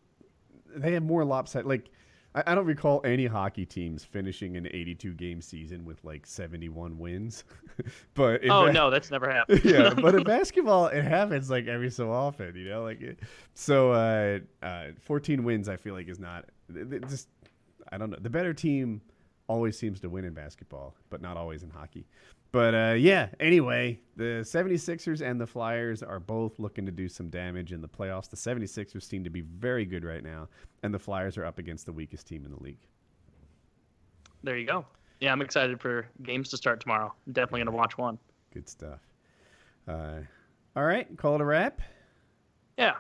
they have more lopsided. Like I, I don't recall any hockey teams finishing an 82 game season with like 71 wins. (laughs) but Oh ba- no, that's never (laughs) happened. yeah, but in (laughs) basketball it happens like every so often, you know, like it, so. Uh, uh, 14 wins, I feel like is not it- it just. I don't know. The better team always seems to win in basketball, but not always in hockey. But uh, yeah, anyway, the 76ers and the Flyers are both looking to do some damage in the playoffs. The 76ers seem to be very good right now, and the Flyers are up against the weakest team in the league. there you go. Yeah, I'm excited for games to start tomorrow. I'm definitely gonna watch one. Good stuff. Uh, all right, call it a wrap. Yeah.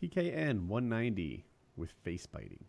PKN 190 with face biting.